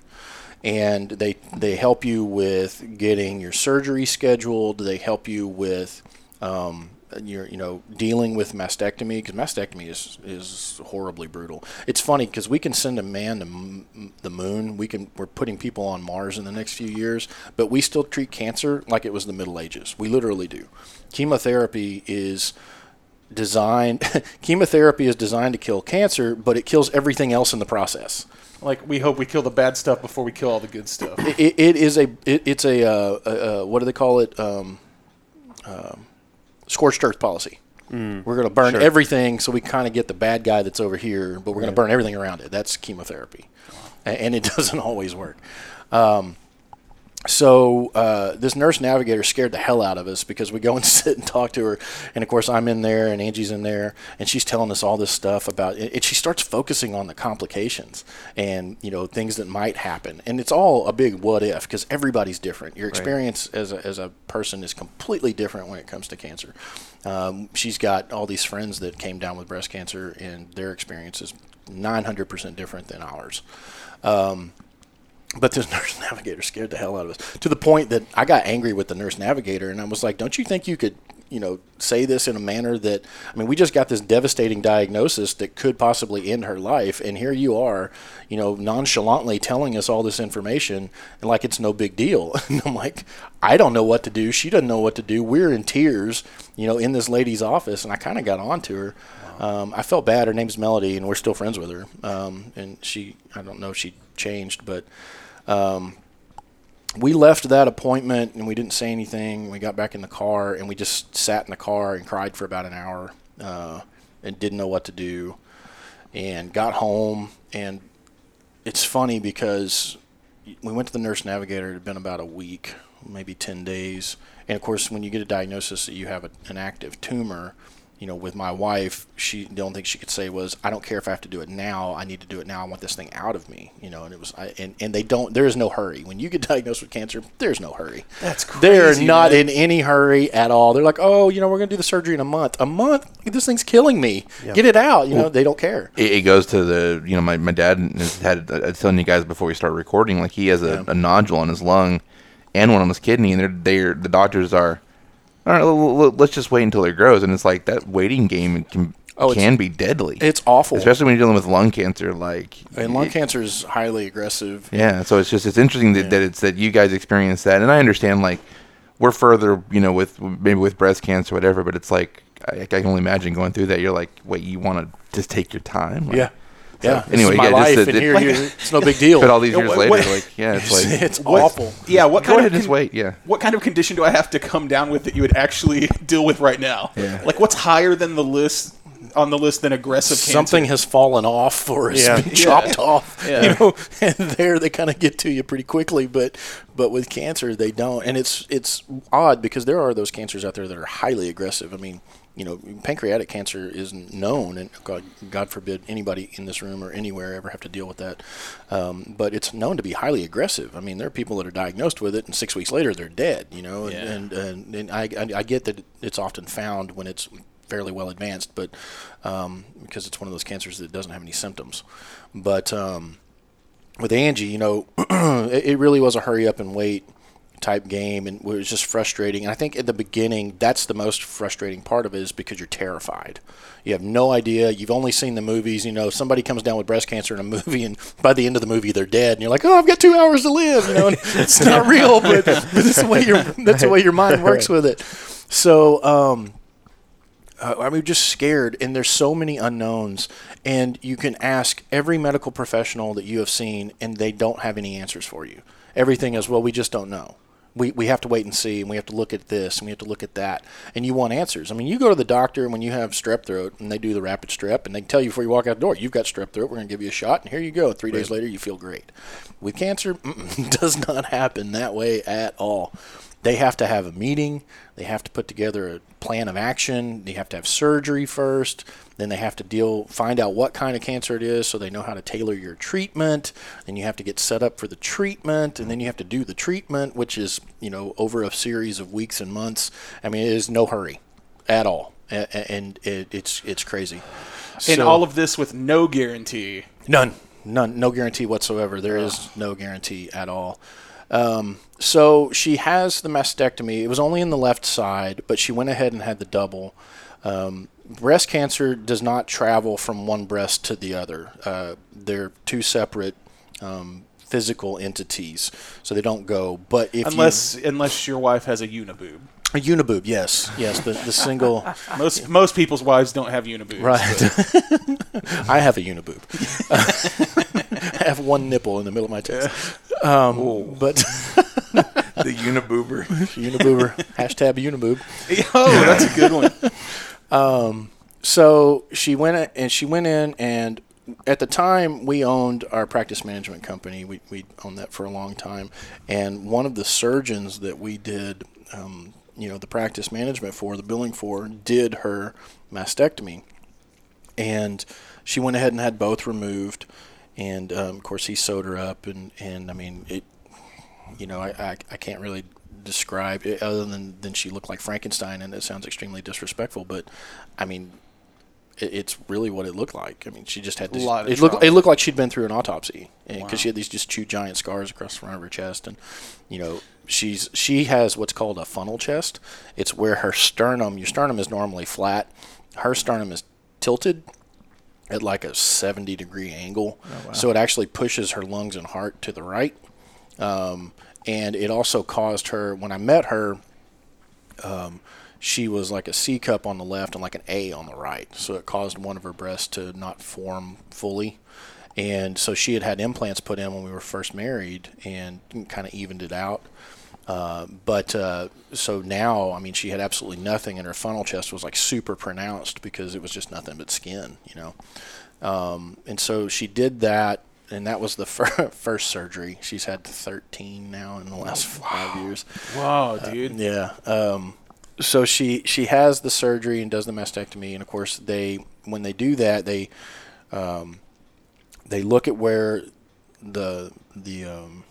and they they help you with getting your surgery scheduled. They help you with um, your you know dealing with mastectomy because mastectomy is is horribly brutal. It's funny because we can send a man to m- the moon. We can we're putting people on Mars in the next few years, but we still treat cancer like it was the Middle Ages. We literally do. Chemotherapy is designed chemotherapy is designed to kill cancer but it kills everything else in the process Like we hope we kill the bad stuff before we kill all the good stuff. it, it is a it, it's a, uh, what do they call it um, um, scorched earth policy. We're going to burn everything so we kind of get the bad guy that's over here but we're going to burn everything around it. That's chemotherapy. A- and, it doesn't always work. Um, so uh, this nurse navigator scared the hell out of us because we go and sit and talk to her, and of course I'm in there and Angie's in there, and she's telling us all this stuff about it. And she starts focusing on the complications and you know things that might happen, and it's all a big what if because everybody's different. Your experience as a, as a person is completely different when it comes to cancer. Um, she's got all these friends that came down with breast cancer, and their experience is 900% different than ours. Um, but this nurse navigator scared the hell out of us to the point that I got angry with the nurse navigator and I was like, "Don't you think you could, you know, say this in a manner that I mean, we just got this devastating diagnosis that could possibly end her life and here you are, you know, nonchalantly telling us all this information and like it's no big deal." And I'm like, "I don't know what to do. She doesn't know what to do. We're in tears, you know, in this lady's office." And I kind of got on to her. Um, I felt bad. Her name's Melody, and we're still friends with her. Um, and she, I don't know if she changed, but um, we left that appointment and we didn't say anything. We got back in the car and we just sat in the car and cried for about an hour uh, and didn't know what to do. And got home and it's funny because we went to the nurse navigator. It had been about a week, maybe ten days. And of course, when you get a diagnosis that you have a, an active tumor, you know, with my wife, she the only thing she could say was, "I don't care if I have to do it now. I need to do it now. I want this thing out of me." You know, and it was, I, and and they don't. There is no hurry when you get diagnosed with cancer. There's no hurry. That's crazy. They're not man. in any hurry at all. They're like, "Oh, you know, we're gonna do the surgery in a month. A month? This thing's killing me. Get it out." You know, they don't care. it, it goes to the you know my, my dad has had I was telling you guys before we started recording like he has a, a nodule on his lung and one on his kidney and they're they're the doctors are all right l- l- let's just wait until it grows and it's like that waiting game can Oh, can be deadly It's awful. especially when you're dealing with lung cancer like and lung it- cancer is highly aggressive. yeah so it's just it's interesting that, that it's that you guys experience that and I understand like we're further you know with maybe with breast cancer or whatever but it's like I, I can only imagine going through that you're like wait you want to just take your time Like, Yeah. Yeah. This anyway, is my yeah, just life, that and it- here, like- you- it's no big deal. But all these years what- later, what- like, yeah, it's like, it's What- awful. Yeah, what go kind ahead, of just wait, yeah. What kind of condition do I have to come down with that you would actually deal with right now? Yeah. Like what's higher than the list on the list than aggressive cancer? Something has fallen off or has Yeah. been chopped off. Yeah. You know, and there they kind of get to you pretty quickly, but but with cancer they don't. And it's it's odd because there are those cancers out there that are highly aggressive. I mean, you know, pancreatic cancer isn't known, and God, God forbid anybody in this room or anywhere ever have to deal with that. Um, but it's known to be highly aggressive. I mean, there are people that are diagnosed with it, and six weeks later they're dead. You know, Yeah. and and, and I, I I get that it's often found when it's fairly well advanced, but um, because it's one of those cancers that doesn't have any symptoms. But um, with Angie, you know, it, it really was a hurry up and wait type game, and it was just frustrating. And I think at the beginning, that's the most frustrating part of it, is because you're terrified. You have no idea. You've only seen the movies. You know, somebody comes down with breast cancer in a movie, and by the end of the movie, they're dead. And you're like, "Oh, I've got two hours to live." You know, it's not real, but, but that's the way your that's the way your mind works with it. So, um, uh, I mean, just scared, and there's so many unknowns, and you can ask every medical professional that you have seen, and they don't have any answers for you. Everything is, well, we just don't know. We, we have to wait and see, and we have to look at this, and we have to look at that, and you want answers. I mean, you go to the doctor and when you have strep throat, and they do the rapid strep, and they tell you before you walk out the door, you've got strep throat. We're going to give you a shot, and here you go. Three days later, you feel great. With cancer, does not happen that way at all they have to have a meeting they have to put together a plan of action they have to have surgery first then they have to deal find out what kind of cancer it is so they know how to tailor your treatment then you have to get set up for the treatment and then you have to do the treatment which is you know over a series of weeks and months i mean it is no hurry at all and it's it's crazy and So- all of this with no guarantee. None. None. No guarantee whatsoever. There is no guarantee at all. Um, so she has the mastectomy. It was only in the left side, but she went ahead and had the double. Um, breast cancer does not travel from one breast to the other. Uh, they're two separate um, physical entities, so they don't go. But if Unless unless your wife has a uniboob. You, a uniboob, yes, yes, the, the single. Most most people's wives don't have uniboobs. Right. I have a uniboob. I have one nipple in the middle of my chest. Um, but the uniboober. uniboober hashtag uniboob. oh, that's a good one. So she went and she went in and at the time we owned our practice management company. We we owned that for a long time, and one of the surgeons that we did. Um, you know the practice management for the billing for did her mastectomy. And she went ahead and had both removed. And um, of course he sewed her up. And, and i mean it you know I, I, I can't really describe it other than, than she looked like frankenstein. And it sounds extremely disrespectful. But i mean it's really what it looked like. I mean she just had this, it, looked, it looked like she'd been through an autopsy. Because Wow. she had these just two giant scars across the front of her chest. And you know she's she has what's called a funnel chest it's where her sternum your sternum is normally flat her sternum is tilted at like a 70 degree angle so it actually pushes her lungs and heart to the right um, and it also caused her when i met her um, she was like a C cup on the left and like an A on the right. So it caused one of her breasts to not form fully. And so she had had implants put in when we were first married and kind of evened it out. Uh, but uh, so now, I mean, she had absolutely nothing, and her funnel chest was like super pronounced because it was just nothing but skin, you know. Um, and so she did that, and that was the fir- first surgery. She's had 13 now in the last five years. Wow, dude. Yeah. Um, so she she has the surgery and does the mastectomy, and of course they when they do that they um, they look at where the the um,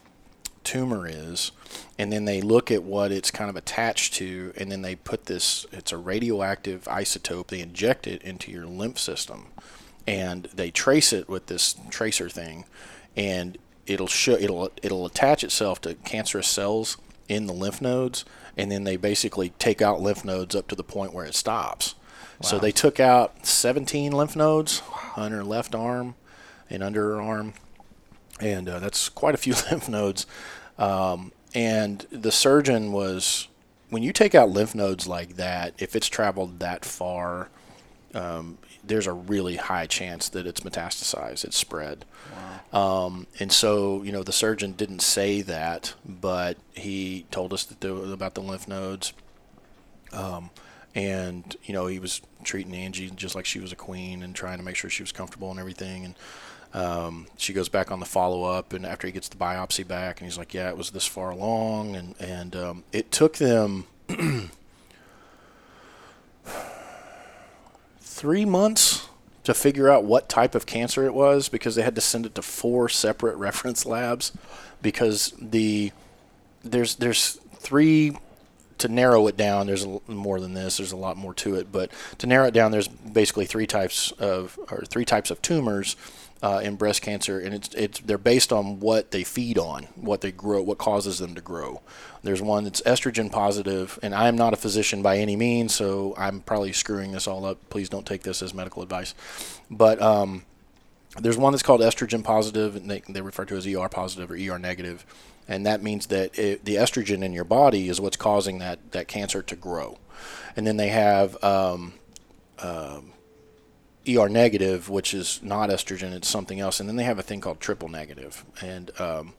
tumor is, and then they look at what it's kind of attached to, and then they put this it's a radioactive isotope. They inject it into your lymph system, and they trace it with this tracer thing, and it'll show it'll it'll attach itself to cancerous cells in the lymph nodes, and then they basically take out lymph nodes up to the point where it stops. So they took out 17 lymph nodes on her left arm and under her arm, and uh, that's quite a few lymph nodes. Um, and the surgeon was, when you take out lymph nodes like that, if it's traveled that far, um, there's a really high chance that it's metastasized, it's spread. Um, and so, you know, the surgeon didn't say that, but he told us that there, about the lymph nodes. Um, and you know, he was treating Angie just like she was a queen and trying to make sure she was comfortable and everything. And um, she goes back on the follow up, and after he gets the biopsy back, and he's like, "Yeah, it was this far along," and and um, it took them three months to figure out what type of cancer it was because they had to send it to four separate reference labs because the there's there's three to narrow it down there's a, more than this there's a lot more to it but to narrow it down there's basically three types of or three types of tumors uh, in breast cancer and it's it's they're based on what they feed on what they grow what causes them to grow. There's one that's estrogen positive and I am not a physician by any means so I'm probably screwing this all up. Please don't take this as medical advice. But um, there's one that's called estrogen positive, and they, they refer to as ER positive or ER negative, and that means that it, the estrogen in your body is what's causing that, that cancer to grow. And then they have um, um, ER negative, which is not estrogen; it's something else. And then they have a thing called triple negative, and um,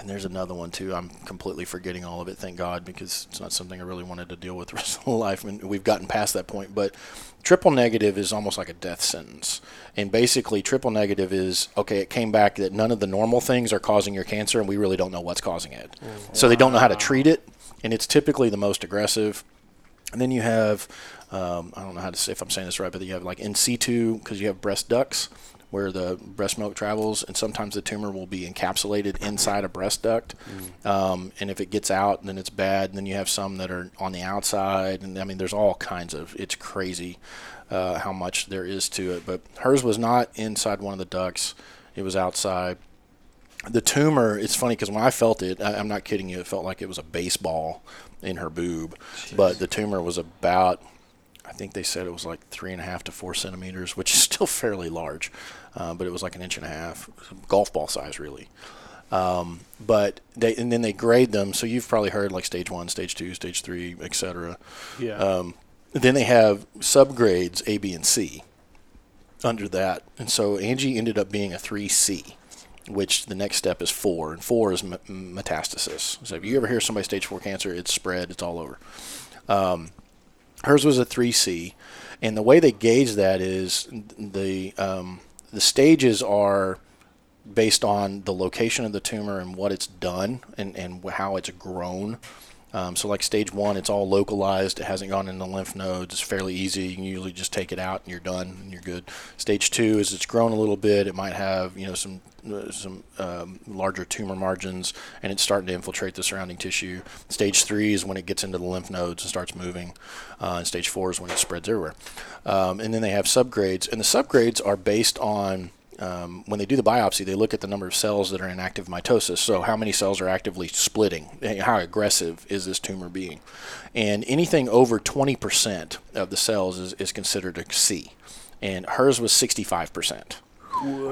and there's another one too. I'm completely forgetting all of it. Thank God, because it's not something I really wanted to deal with the rest of my life. And we've gotten past that point. But triple negative is almost like a death sentence. And basically, triple negative is okay. It came back that none of the normal things are causing your cancer, and we really don't know what's causing it. So they don't know how to treat it, and it's typically the most aggressive. And then you have, um, I don't know how to say if I'm saying this right, but you have like in situ because you have breast ducts where the breast milk travels, and sometimes the tumor will be encapsulated inside a breast duct. Um, and if it gets out, then it's bad. And then you have some that are on the outside, and I mean, there's all kinds of. It's crazy uh, how much there is to it. But hers was not inside one of the ducts; it was outside the tumor it's funny because when i felt it I, i'm not kidding you it felt like it was a baseball in her boob but the tumor was about i think they said it was like three and a half to four centimeters which is still fairly large uh, but it was like an inch and a half golf ball size really um, but they and then they grade them so you've probably heard like stage one stage two stage three etc Yeah. um, then they have subgrades A, B, and C under that. And so Angie ended up being a 3C, which the next step is 4. And 4 is metastasis. So if you ever hear somebody stage 4 cancer, it's spread, it's all over. Um, hers was a 3C. And the way they gauge that is the um, the stages are based on the location of the tumor and what it's done and, and how it's grown. Um, so, like stage one, it's all localized. It hasn't gone into lymph nodes. It's fairly easy. You can usually just take it out and you're done and you're good. Stage two is it's grown a little bit. It might have you know some uh, some um, larger tumor margins and it's starting to infiltrate the surrounding tissue. Stage three is when it gets into the lymph nodes and starts moving. Uh, and stage four is when it spreads everywhere. Um, and then they have subgrades, and the subgrades are based on um, when they do the biopsy, they look at the number of cells that are in active mitosis. So, how many cells are actively splitting? How aggressive is this tumor being? And anything over 20% of the cells is, is considered a C. And hers was 65%.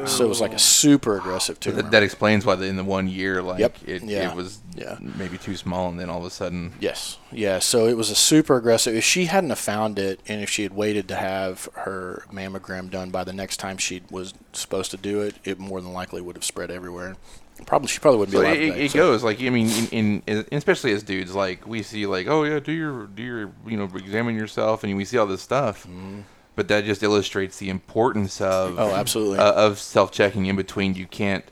So, it was like a super aggressive tumor. That, that explains why the, in the one year, like Yep. it, Yeah. it was Yeah. maybe too small, and then all of a sudden, Yes. Yeah. So it was a super aggressive. If she hadn't have found it, and if she had waited to have her mammogram done by the next time she was supposed to do it, it more than likely would have spread everywhere. Probably she probably wouldn't so be alive it, today. it so- goes like I mean, in, in especially as dudes, like we see like oh yeah, do your do your you know examine yourself, and we see all this stuff. But that just illustrates the importance of Mm-hmm. Oh, absolutely. uh, of self checking in between. You can't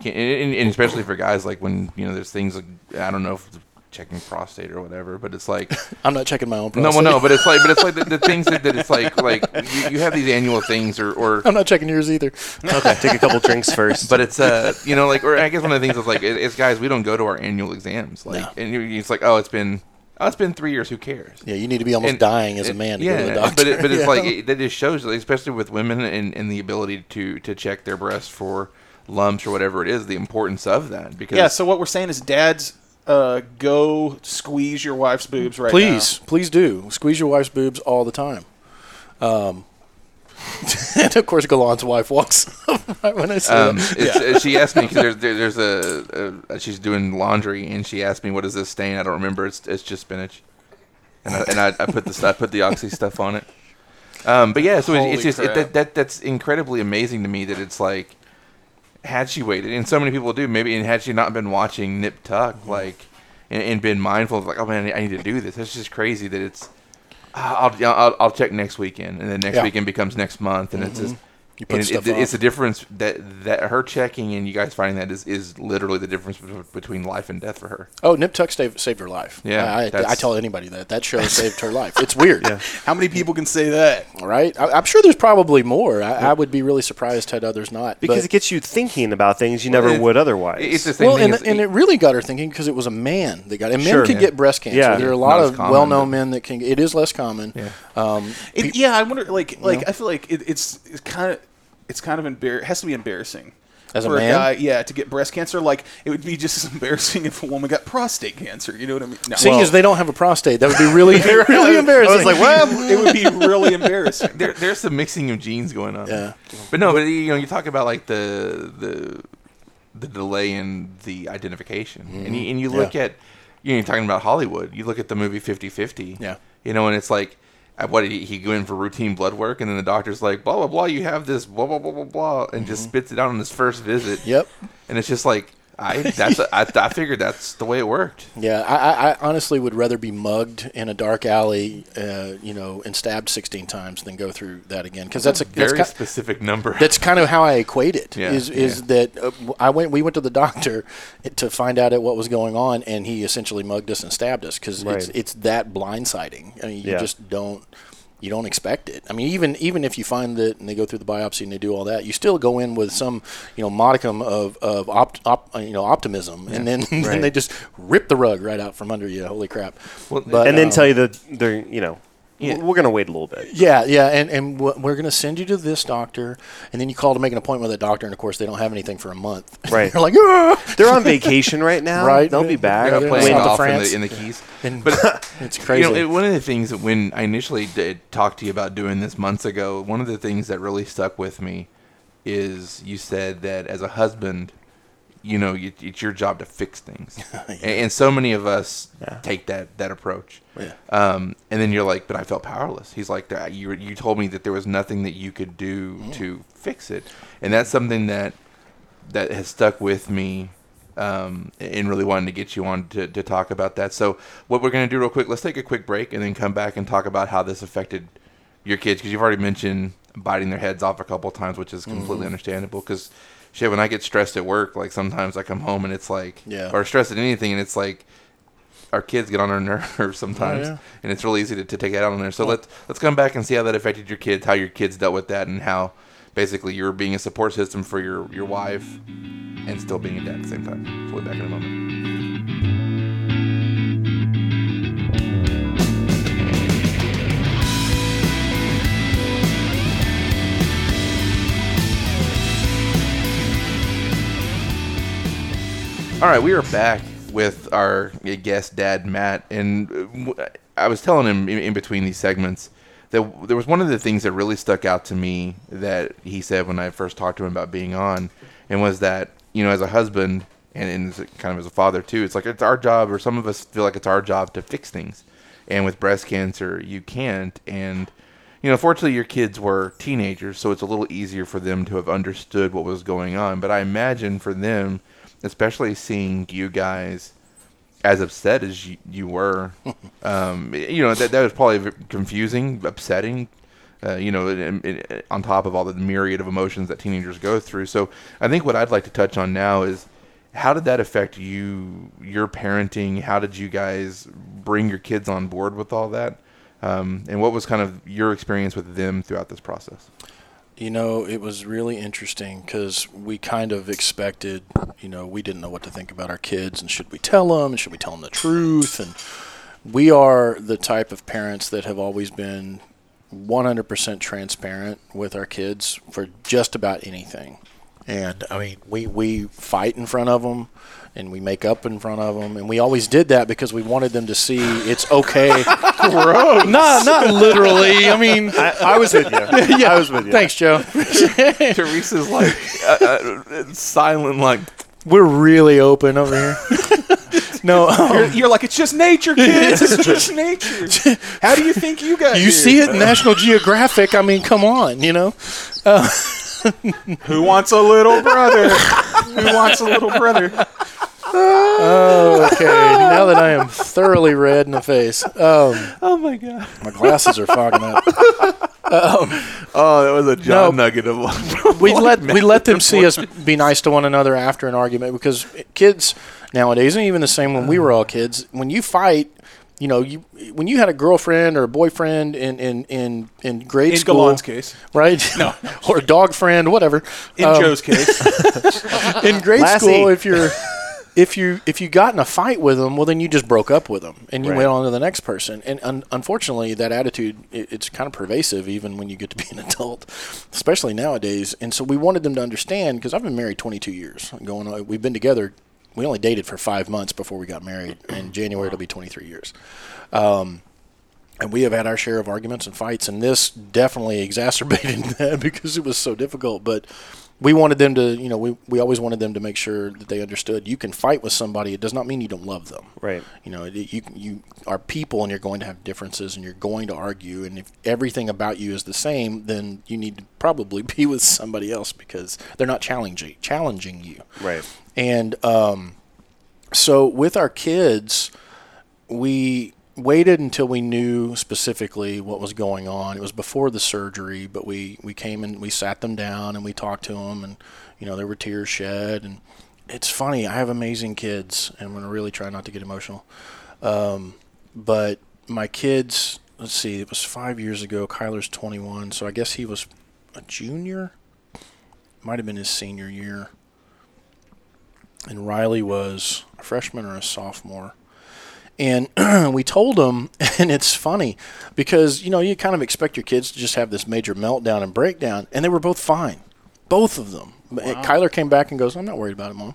and, and especially for guys like when you know there's things like I don't know if it's checking prostate or whatever, but it's like I'm not checking my own. no, Prostate. well, no, but it's like but it's like the, the things that, that it's like like you, you have these annual things or or I'm not checking yours either. Okay, take a couple drinks first. but it's uh you know like or I guess one of the things is like it's guys we don't go to our annual exams like No. and it's like oh it's been oh it's been three years who cares Yeah, you need to be almost And- dying as a man to yeah, go to the doctor. but it, but it's Yeah. like it, that just shows, especially with women and, and the ability to to check their breasts for lumps or whatever it is, the importance of that. Because Yeah. So what we're saying is, dads, uh, go squeeze your wife's boobs right please, please do squeeze your wife's boobs all the time. Um, and of course, Galan's wife walks up right when I say Um, that. it's, uh, She asked me because there's there, there's a, a she's doing laundry and she asked me what is this stain? I don't remember. It's it's just spinach, and I, and I, I put the I put the oxy stuff on it. Um, but yeah, so Holy it's just it, that, that that's incredibly amazing to me that it's like had she waited, and so many people do maybe, and had she not been watching Nip Tuck like and, and been mindful of like oh man I need to do this. It's just crazy that it's. Ah, I'll, I'll, I'll check next weekend, and then next Yeah. weekend becomes next month, and it's just and it, stuff it- it's off. the difference that that her checking and you guys finding that is, is literally the difference between life and death for her. Oh, Nip Tuck saved, saved her life. Yeah, I, I, I tell anybody that that show saved her life. It's weird. Yeah. How many people can say that? Right? I, I'm sure there's probably more. I, I would be really surprised had others not. because but, it gets you thinking about things you never it's- would otherwise. It's the same well, thing. and, as, and it really got her thinking because it was a man that got it. And men Sure. can Yeah. get breast cancer. Yeah. there are a lot of common, well-known but- men that can. It is less common. Yeah. Um, It, yeah, I wonder. Like, like know? I feel like it, it's it's kind of it's kind of embar- it has to be embarrassing As a for man? guy. Yeah, to get breast cancer, like it would be just as embarrassing if a woman got prostate cancer. You know what I mean? No. seeing as they don't have a prostate, that would be really, really embarrassing. I was like, well, it would be really embarrassing. there, there's some mixing of genes going on. Yeah. But no, but you know, you talk about like the the the delay in the identification, and you, and you look Mm-hmm. Yeah. at you know, you're talking about Hollywood. You look at the movie 50-50. Yeah. You know, and it's like. What he, he go in for routine blood work, and then the doctor's like, blah blah blah. You have this blah blah blah blah blah, and just spits it out on his first visit. Mm-hmm. Yep. And it's just like I that's I, I figured that's the way it worked. Yeah, I, I, honestly would rather be mugged in a dark alley, uh, you know, and stabbed 16 times than go through that again. Because that's a that's Very ki- specific number. that's kind of how I equate it. Yeah, is is yeah. that uh, I went we went to the doctor to find out what was going on, and he essentially mugged us and stabbed us because it's it's that blindsiding. I mean, you Yeah. just don't you don't expect it. I mean, even even if you find that and they go through the biopsy and they do all that, you still go in with some you know modicum of of op, you know optimism, and then then they just rip the rug right out from under you. Holy crap! Well, But, and then um, tell you that they're, you know, Yeah. we're going to wait a little bit. Yeah, yeah, and and we're going to send you to this doctor, and then you call to make an appointment with that doctor, and of course they don't have anything for a month. Right. They're like, "Ah!" They're on vacation right now. Right. They'll be back. Yeah, They're they're playing south off in the, in the keys. And But it's crazy. You know, it- one of the things that when I initially did talk to you about doing this months ago, one of the things that really stuck with me is you said that as a husband, you know, it's your job to fix things, and, and so many of us Yeah. take that that approach. Yeah. Um, and then you're like, but I felt powerless. He's like, "That- you you told me that there was nothing that you could do to fix it, and that's something that that has stuck with me um, and really wanted to get you on to, to talk about that. So what we're going to do real quick, let's take a quick break and then come back and talk about how this affected your kids because you've already mentioned biting their heads off a couple times, which is completely Mm-hmm. understandable. Because shit, when I get stressed at work, like sometimes I come home and it's like, Yeah. or stressed at anything, and it's like. Our kids get on our nerves sometimes, Oh, yeah. and it's really easy to, to take it out on there. So let's let's come back and see how that affected your kids, how your kids dealt with that, and how basically you're being a support system for your your wife and still being a dad at the same time. So we'll be back in a moment. All right, we are back with our guest, Dad Matt, and uh, I was telling him in, between these segments that there was one of the things that really stuck out to me that he said when I first talked to him about being on, and was that you know, as a husband and, and kind of as a father too, it's like it's our job, or some of us feel like it's our job to fix things, and with breast cancer, you can't, and you know, fortunately, your kids were teenagers, so it's a little easier for them to have understood what was going on. But I imagine for them, especially seeing you guys as upset as you, you were, um, you know, that, that was probably confusing, upsetting, uh, you know, and- and- on top of all the myriad of emotions that teenagers go through. So I think what I'd like to touch on now is how did that affect you, your parenting? How did you guys bring your kids on board with all that? Um, and what was kind of your experience with them throughout this process? You know, it was really interesting because we kind of expected, you know, we didn't know what to think about our kids and should we tell them and should we tell them the truth? And we are the type of parents that have always been 100% transparent with our kids for just about anything. And I mean, we, we fight in front of them and we make up in front of them. And we always did that because we wanted them to see it's okay. Gross. not, not literally. I mean, I, I was with you. yeah. I was with you. Thanks, Joe. Teresa's like uh, uh, silent, like We're really open over here. no, um, You're, you're like, it's just nature, kids. It's just nature. How do you think you got you here? see it in National Geographic. I mean, come on, you know. Who wants a little brother? Who wants a little brother? Oh, okay. now that I am thoroughly red in the face, um, Oh my god. my glasses are fogging up. oh, that was a John No. nugget of one. We let we let them see us be nice to one another after an argument because kids nowadays, and even the same when we were all kids, when you fight. You know, you when you had a girlfriend or a boyfriend in in in, in grade In school, Galan's case, right? No, or a dog friend, whatever. in Um, Joe's case, in grade Lassie. school, if you're if you if you got in a fight with them, well, then you just broke up with them and you Right. went on to the next person. And un- unfortunately, that attitude it, it's kind of pervasive even when you get to be an adult, especially nowadays. And so we wanted them to understand because I've been married 22 years. Going, on, we've been together. We only dated for five months before we got married. In January, it'll be 23 years. Um, and we have had our share of arguments and fights, and this definitely exacerbated that because it was so difficult. But we wanted them to, you know, we, we always wanted them to make sure that they understood you can fight with somebody. It does not mean you don't love them. Right. You know, you you are people, and you're going to have differences, and you're going to argue. And if everything about you is the same, then you need to probably be with somebody else because they're not challenging challenging you. Right. And um, so with our kids, we waited until we knew specifically what was going on. It was before the surgery, but we, we came and we sat them down and we talked to them, and you know there were tears shed. And it's funny. I have amazing kids, and I'm to really try not to get emotional. Um, but my kids, let's see, it was five years ago. Kyler's 21, so I guess he was a junior. Might have been his senior year and Riley was a freshman or a sophomore. And we told them, and it's funny because you know you kind of expect your kids to just have this major meltdown and breakdown, and they were both fine, both of them. And Kyler came back and goes, "I'm not worried about it, mom."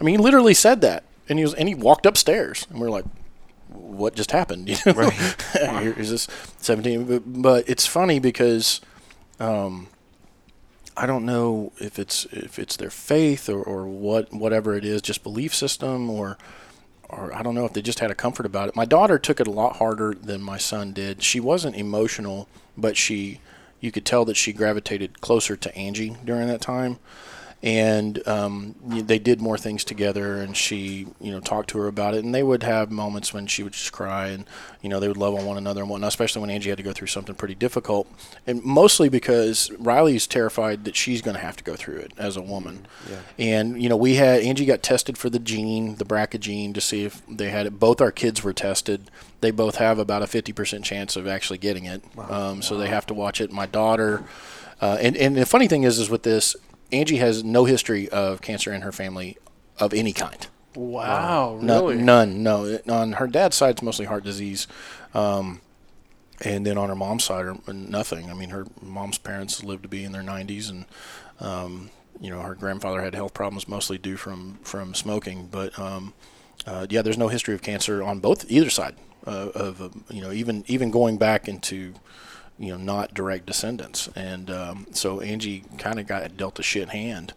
I mean, he literally said that, and he was, and he walked upstairs, and we are like, "What just happened?" You know, Here- here's this 17. But, but it's funny because um, I don't know if it's if it's their faith or, or what whatever it is, just belief system or or I don't know if they just had a comfort about it. My daughter took it a lot harder than my son did. She wasn't emotional, but she you could tell that she gravitated closer to Angie during that time. And um, they did more things together. And she, you know, talked to her about it. And they would have moments when she would just cry, and you know, they would love on one another and whatnot. Especially when Angie had to go through something pretty difficult, and mostly because Riley's terrified that she's going to have to go through it as a woman. Yeah. And you know, we had Angie got tested for the gene, the BRCA gene, to see if they had it. Both our kids were tested. They both have about a 50% chance of actually getting it. Um, so they have to watch it. My daughter, uh, and and the funny thing is, is with this, Angie has no history of cancer in her family of any kind. Wow, No, really? None. No. On her dad's side, it's mostly heart disease. Um, and then on her mom's side, nothing. I mean, her mom's parents lived to be in their 90s, and um, you know, her grandfather had health problems, mostly due from from smoking. But um, uh, yeah, there's no history of cancer on both either side. Uh, of uh, you know, even even going back into you know not direct descendants, and um, so Angie kind of got dealt a shit hand.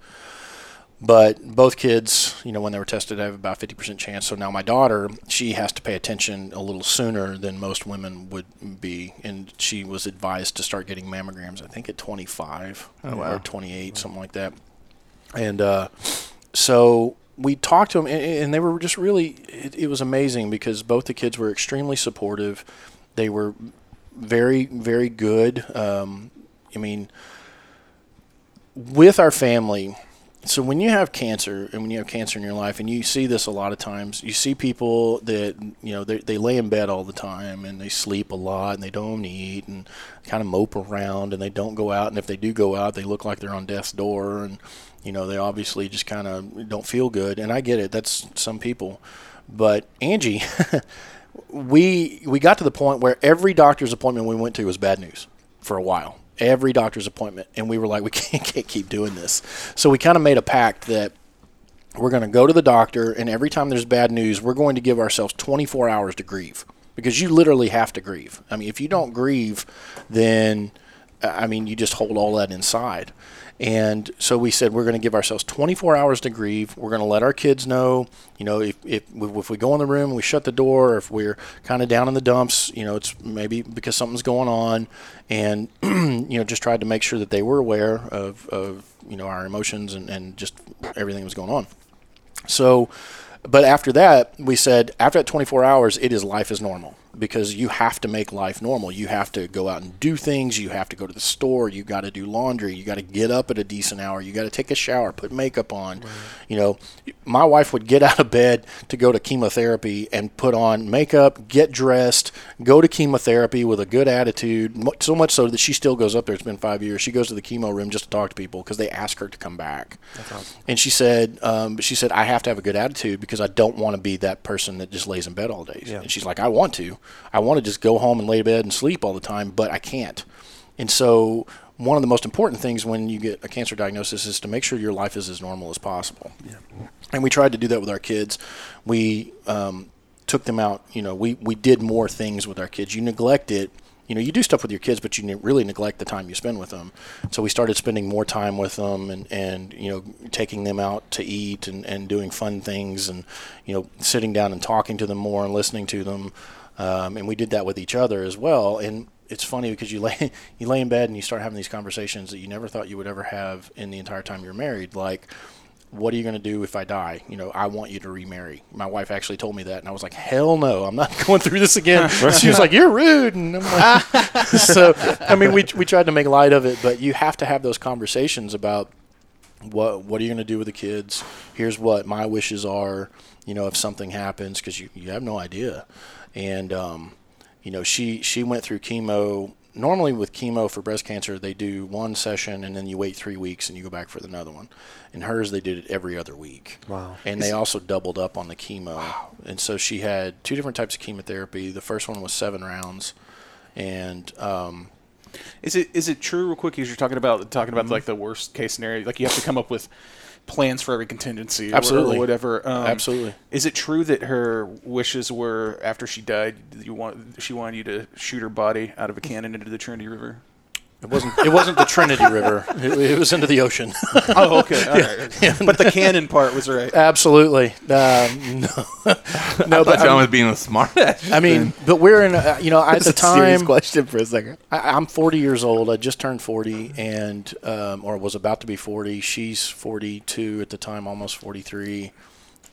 But both kids, you know, when they were tested, I have about 50% chance. So now my daughter, she has to pay attention a little sooner than most women would be. And she was advised to start getting mammograms, I think at 25 or 28, something like that. And uh, so we talked to them, and, and they were just really, it, it was amazing because both the kids were extremely supportive. They were very, very good. Um, I mean, with our family, so when you have cancer and when you have cancer in your life and you see this a lot of times you see people that you know they, they lay in bed all the time and they sleep a lot and they don't eat and kind of mope around and they don't go out and if they do go out they look like they're on death's door and you know they obviously just kind of don't feel good and i get it that's some people but angie we we got to the point where every doctor's appointment we went to was bad news for a while. Every doctor's appointment, and we were like, we can't, can't keep doing this. So we kind of made a pact that we're going to go to the doctor, and every time there's bad news, we're going to give ourselves 24 hours to grieve because you literally have to grieve. I mean, if you don't grieve, then I mean, you just hold all that inside. And so we said we're going to give ourselves 24 hours to grieve. We're going to let our kids know, you know, if, if, if we go in the room, we shut the door, or if we're kind of down in the dumps, you know, it's maybe because something's going on. And, you know, just tried to make sure that they were aware of, of you know, our emotions and, and just everything that was going on. So, but after that, we said after that 24 hours, it is life as normal because you have to make life normal. You have to go out and do things. You have to go to the store. You got to do laundry. You got to get up at a decent hour. You got to take a shower, put makeup on. You know, my wife would get out of bed to go to chemotherapy and put on makeup, get dressed, go to chemotherapy with a good attitude. So much so that she still goes up there. It's been five years. She goes to the chemo room just to talk to people because they ask her to come back. And she said, um, she said, I have to have a good attitude because I don't want to be that person that just lays in bed all day. And she's like, I want to. I want to just go home and lay in bed and sleep all the time, but I can't. And so, one of the most important things when you get a cancer diagnosis is to make sure your life is as normal as possible. And we tried to do that with our kids. We um, took them out. You know, we, we did more things with our kids. You neglect it. You know, you do stuff with your kids, but you really neglect the time you spend with them. So we started spending more time with them and, and you know, taking them out to eat and, and doing fun things and, you know, sitting down and talking to them more and listening to them. Um, and we did that with each other as well. And it's funny because you lay you lay in bed and you start having these conversations that you never thought you would ever have in the entire time you're married. Like, what are you going to do if I die? You know, I want you to remarry. My wife actually told me that, and I was like, hell no, I'm not going through this again. she was like, you're rude, and I'm like, so I mean, we we tried to make light of it, but you have to have those conversations about what what are you going to do with the kids? Here's what my wishes are. You know, if something happens, because you, you have no idea. And um, you know, she she went through chemo. Normally, with chemo for breast cancer, they do one session and then you wait three weeks and you go back for another one. In hers, they did it every other week. Wow. And they also doubled up on the chemo. wow. And so she had two different types of chemotherapy. The first one was seven rounds, and um, Is it is it true, real quick, as you're talking about talking Mm-hmm. about like the worst case scenario? Like you have to come up with plans for every contingency, or- Absolutely. or whatever. Um, Absolutely. Is it true that her wishes were after she died, you want she wanted you to shoot her body out of a cannon into the Trinity River? It wasn't. It wasn't the Trinity River. It, it was into the ocean. Oh, okay. All right. But the cannon part was right. Absolutely. Um, no, no, but John I, was being a smart. I mean, but we're in. A, you know, at the That's a serious time, question for a second. I, I'm 40 years old. I just turned 40, and um, or was about to be 40. She's 42 at the time, almost 43.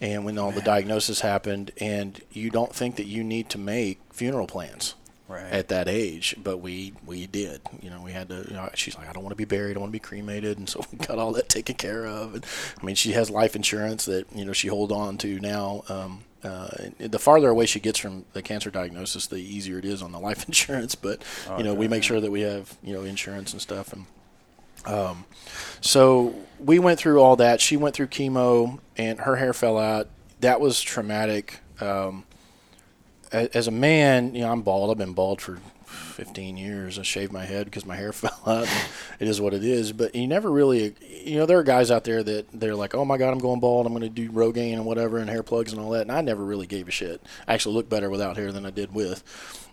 And when all the diagnosis happened, and you don't think that you need to make funeral plans Right. at that age, but we we did. You know, we had to. You know, she's like, I don't want to be buried. I want to be cremated, and so we got all that taken care of. And, I mean, she has life insurance that you know she hold on to now. Um, uh, the farther away she gets from the cancer diagnosis, the easier it is on the life insurance. But you know, we make sure that we have you know insurance and stuff. And um, so we went through all that. She went through chemo, and her hair fell out. That was traumatic. Um, as a man, you know, I'm bald. I've been bald for 15 years. I shaved my head because my hair fell out. it is what it is. But you never really, you know, there are guys out there that they're like, oh my God, I'm going bald. I'm going to do Rogaine and whatever and hair plugs and all that. And I never really gave a shit. I actually look better without hair than I did with.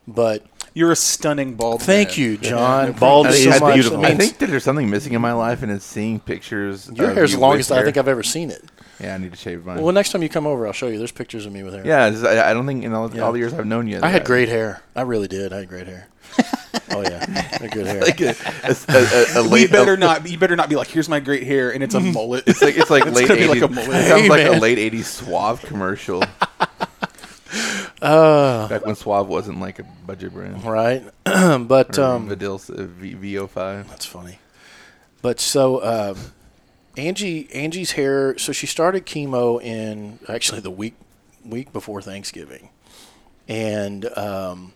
But You're a stunning bald thank man. you, John. Bald is so so much. beautiful. I think that there's something missing in my life, and it's seeing pictures. your hair's you the with longest I think I've ever seen it. Yeah, I need to shave mine. Well, next time you come over, I'll show you. There's pictures of me with hair. yeah, it's I, I don't think in all, Yeah. all the years I've known you. I had that- great hair. I really did. I had great hair. oh yeah, I had good hair. Like a, a, a, a We late, better a- not. You better not be like, here's my great hair, and it's a mullet. It's like it's like late gonna be like eighties. a mullet. it sounds Hey, like a man. late eighties Suave commercial. Uh, Back when Suave wasn't like a budget brand. right. but um, Vidal uh, v, VO5. That's funny. But so uh, Angie Angie's hair. So she started chemo in actually the week week before Thanksgiving, and um,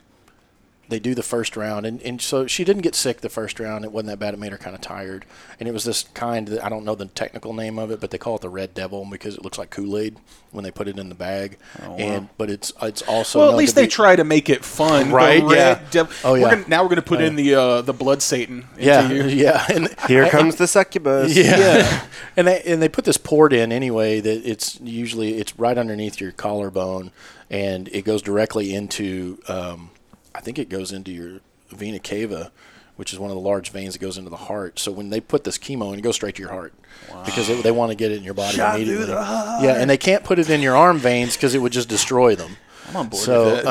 they do the first round, and, and so she didn't get sick the first round. It wasn't that bad. It made her kind of tired, and it was this kind that I don't know the technical name of it, but they call it the Red Devil because it looks like Kool Aid when they put it in the bag. And but it's it's also well, at least to they be- try to make it fun, Right, yeah. dev- Oh, yeah. We're gonna, now we're gonna put Oh, in the uh, the blood Satan. Into Yeah, you. yeah, and Here and- comes the succubus. Yeah. and they and they put this port in anyway that it's usually it's right underneath your collarbone and it goes directly into um, I think it goes into your vena cava, which is one of the large veins that goes into the heart. So when they put this chemo in, it goes straight to your heart because they, they want to get it in your body immediately. Yeah, and they can't put it in your arm veins because it would just destroy them. I'm on board So, with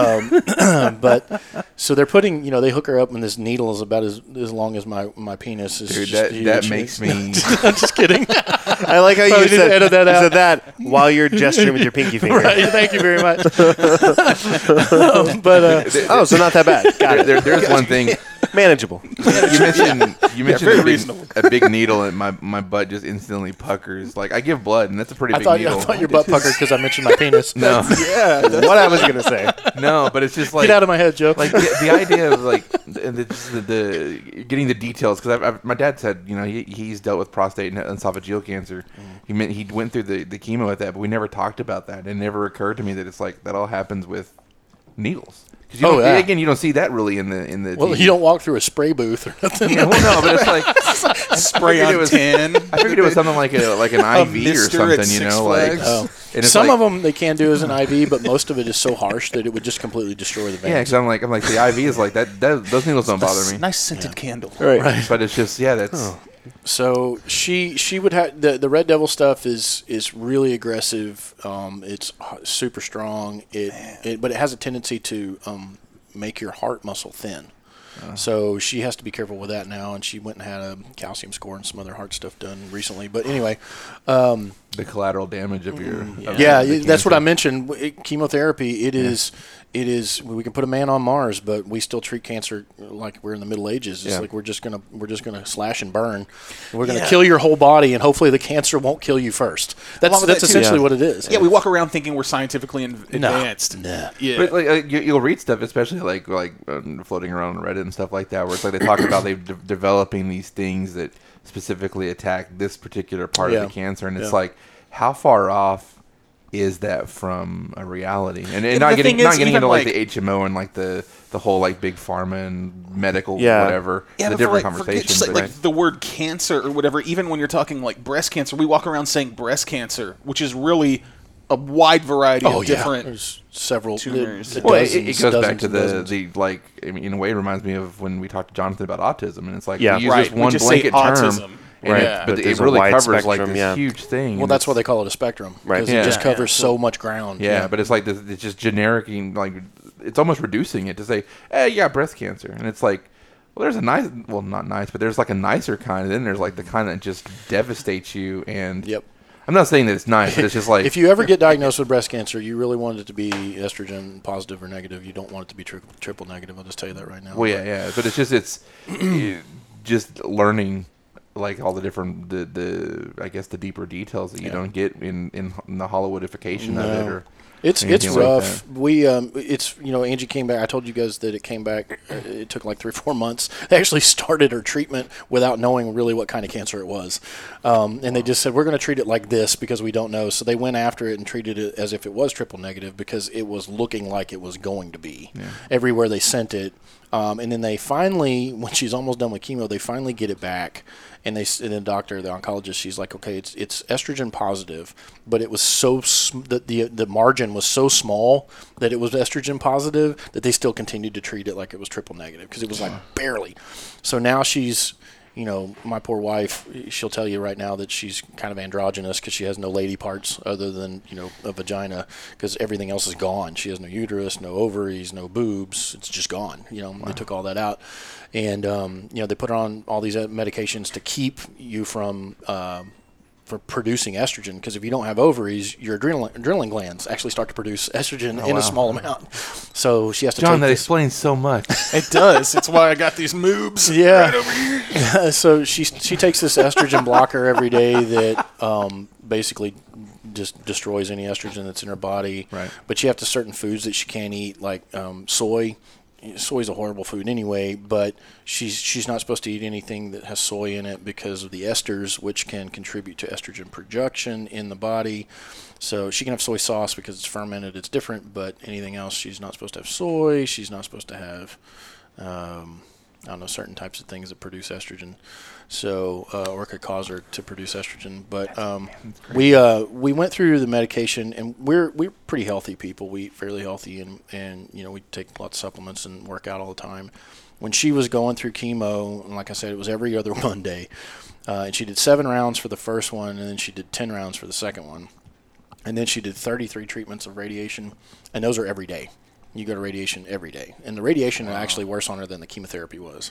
that. um, but so they're putting, you know, they hook her up, and this needle is about as, as long as my, my penis is. Dude, that, huge. that makes me. I'm just kidding. I like how you Probably said, edit that out. said that while you're gesturing with your pinky finger. right. Thank you very much. Um, but uh, Oh, so not that bad. Got There, it. there, there's one thing Manageable. you mentioned. You mentioned very a, big, a big needle, and my, my butt just instantly puckers. Like I give blood, and that's a pretty I big thought needle. I thought your butt puckered because I mentioned my penis. no, Yeah, what I was gonna say. no, but it's just like Get out of my head, Joe. like the, the idea of like the, the, the, the getting the details because I've, I've, my dad said you know he, he's dealt with prostate and esophageal cancer. Mm. He meant he went through the, the chemo with that, but we never talked about that. It never occurred to me that it's like that all happens with needles. 'Cause you Oh, yeah. Again, you don't see that really in the in the. well, TV. you don't walk through a spray booth or nothing. Yeah, well, no, but it's like Spray figured it on was- tin. I figured it was something like a like an IV or something, you Six know, like. Oh. and Some like- of them they can do as an IV, but most of it is so harsh that it would just completely destroy the Yeah, veins. because I'm like I'm like the IV is like that. that those needles don't bother me. Nice scented candle. Right. But it's just yeah, that's So she she would have the the Red Devil stuff is is really aggressive. Um, it's super strong. It, it but it has a tendency to um, make your heart muscle thin. So she has to be careful with that now, and she went and had a calcium score and some other heart stuff done recently. But anyway, the collateral damage of your. of Mm, yeah, the it- that's what I mentioned. It- chemotherapy. It is. It is. We can put a man on Mars, but we still treat cancer like we're in the Middle Ages. It's Yeah. like we're just gonna we're just gonna slash and burn. We're gonna kill your whole body, and hopefully the cancer won't kill you first. That's that's that, too. essentially Yeah. what it is. Yeah, we walk around thinking we're scientifically in- No. advanced. Nah. Yeah. But like uh, you, you'll read stuff, especially like like uh, floating around on Reddit and stuff like that, where it's like they talk about they de- developing these things that specifically attack this particular part Yeah. of the cancer, and it's like how far off is that from a reality? And, and And not getting not getting into like, like- the HMO and like the the whole like big pharma and medical Yeah. whatever. yeah, the but for, different like, forget just, like, but like the word cancer or whatever. Even when you're talking like breast cancer, we walk around saying breast cancer, which is really a wide variety Oh of yeah, different. there's several. tumors. uh, Well, Well, it, it goes back to the, dozens. the like. I mean, in a way, it reminds me of when we talked to Jonathan about autism, and it's like Yeah. we use Right, this we one just say blanket term, autism. And Right, Yeah. but But it there's a really wide covers like spectrum, this yeah. huge thing. Well, that's why they call it a spectrum, Right. Because Yeah. it just Yeah. covers so much ground. Yeah, but it's like this, it's just generic, like it's almost reducing it to say, "Hey, you got breast cancer," and it's like, well, there's a nice, well, not nice, but there's like a nicer kind, and then there's like the kind that just devastates you. And Yep. I'm not saying that it's nice, but it's just like if you ever get diagnosed with breast cancer, you really want it to be estrogen positive or negative. You don't want it to be tri- triple negative. I'll just tell you that right now. Well, yeah, yeah, but it's just it's just learning like all the different the the I guess the deeper details that you Yeah. don't get in in, in the Hollywoodification of it or It's it's anything like rough. we um it's you know Angie came back. I told you guys that it came back. uh, It took like three four months. They actually started her treatment without knowing really what kind of cancer it was, um, and they just said we're going to treat it like this because we don't know. So they went after it and treated it as if it was triple negative because it was looking like it was going to be everywhere they sent it. Um, and then they finally, when she's almost done with chemo, they finally get it back. And they, and the doctor, the oncologist, she's like, okay, it's it's estrogen positive, but it was so sm- the, the the margin was so small that it was estrogen positive that they still continued to treat it like it was triple negative because it was like barely. So now she's, you know, my poor wife, she'll tell you right now that she's kind of androgynous because she has no lady parts other than you know a vagina because everything else is gone. She has no uterus, no ovaries, no boobs. It's just gone. You know, they took all that out, and um, you know they put her on all these medications to keep you from. Um, for producing estrogen, because if you don't have ovaries, your adrenal adrenaline glands actually start to produce estrogen in wow. a small amount. So she has to John, take that this- explains so much. It does. It's why I got these moobs. Yeah. Right over here. so she she takes this estrogen blocker every day that um, basically just destroys any estrogen that's in her body. Right. But she has to certain foods that she can't eat, like um, soy. Soy's a horrible food anyway, but she's she's not supposed to eat anything that has soy in it because of the esters, which can contribute to estrogen production in the body. So she can have soy sauce because it's fermented; it's different. But anything else, she's not supposed to have soy. She's not supposed to have um, I don't know certain types of things that produce estrogen, so uh, or could cause her to produce estrogen. But um, we uh, we went through the medication, and we're we're pretty healthy people. We eat fairly healthy, and and you know we take lots of supplements and work out all the time. When she was going through chemo, and like I said, it was every other Monday, uh, and she did seven rounds for the first one, and then she did ten rounds for the second one, and then she did 33 treatments of radiation, and those are every day. You go to radiation every day, and the radiation is actually worse on her than the chemotherapy was.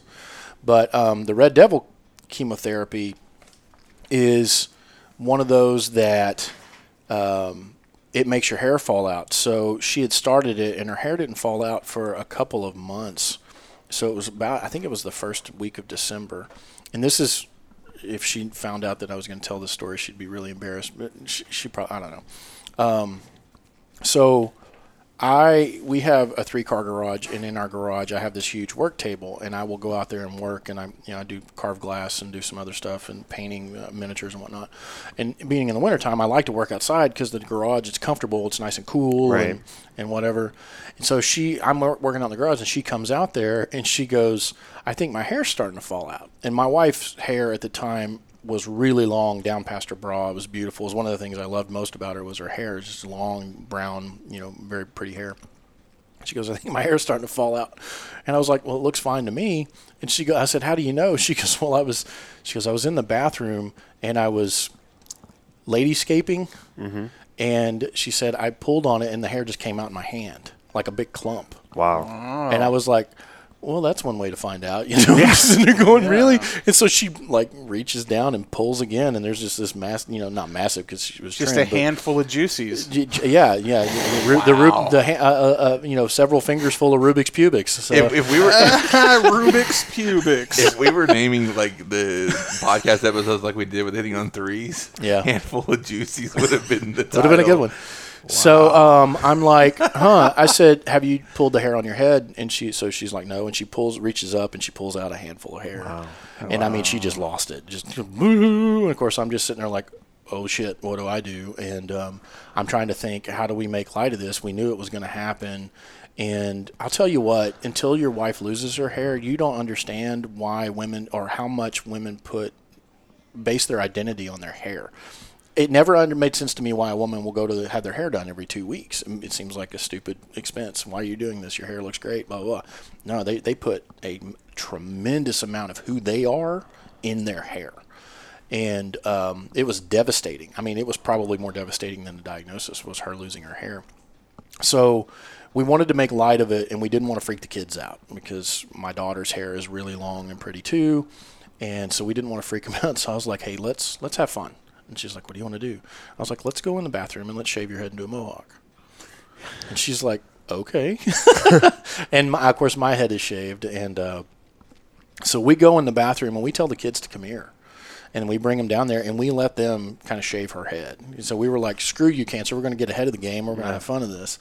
But um, the Red Devil chemotherapy is one of those that um, it makes your hair fall out. So she had started it, and her hair didn't fall out for a couple of months. So it was about, I think it was the first week of December. And this is, if she found out that I was going to tell this story, she'd be really embarrassed. But she, she probably, I don't know. Um, so I we have a three car garage, and in our garage I have this huge work table, and I will go out there and work, and I you know I do carve glass and do some other stuff and painting uh, miniatures and whatnot. And being in the wintertime, I like to work outside because the garage it's comfortable, it's nice and cool, Right. and, and whatever. And so she, I'm working out in the garage, and she comes out there, and she goes, "I think my hair's starting to fall out." And my wife's hair at the time was really long down past her bra. It was beautiful. It was one of the things I loved most about her was her hair. It's just long, brown, you know, very pretty hair. She goes, I think my hair's starting to fall out. And I was like, well, it looks fine to me. And she goes, I said, how do you know? She goes, well, I was, she goes, I was in the bathroom and I was ladyscaping. Mm-hmm. And she said, I pulled on it and the hair just came out in my hand like a big clump. Wow. And I was like, well, that's one way to find out. You know, I'm sitting there going, really? And so she like reaches down and pulls again, and there's just this mass, you know, not massive because she was Just a handful of juices. J- j- Yeah, yeah. The, Ru- the, the uh, uh, uh, you know, several fingers full of Rubik's pubics. So if, if we were Rubik's pubics. if we were naming like the podcast episodes like we did with hitting on threes, Yeah. handful of juices would have been the would have been a good one. So um, I'm like, huh? I said, have you pulled the hair on your head? And she, so she's like, no. And she pulls, reaches up, and she pulls out a handful of hair. And I mean, she just lost it. Just, and of course, I'm just sitting there like, oh shit, what do I do? And um, I'm trying to think, how do we make light of this? We knew it was going to happen. And I'll tell you what, until your wife loses her hair, you don't understand why women or how much women put base their identity on their hair. It never under, made sense to me why a woman will go to the, have their hair done every two weeks. It seems like a stupid expense. Why are you doing this? Your hair looks great. Blah blah. blah. No, they they put a tremendous amount of who they are in their hair, and um, it was devastating. I mean, it was probably more devastating than the diagnosis was her losing her hair. So we wanted to make light of it, and we didn't want to freak the kids out because my daughter's hair is really long and pretty too, and so we didn't want to freak them out. So I was like, "Hey, let's let's have fun." And she's like, "What do you want to do?" I was like, "Let's go in the bathroom and let's shave your head into a mohawk." And she's like, "Okay." and my, of course, my head is shaved, and uh, so we go in the bathroom and we tell the kids to come here. And we bring them down there and we let them kind of shave her head. So we were like, screw you, cancer. We're going to get ahead of the game. We're going to have fun of this.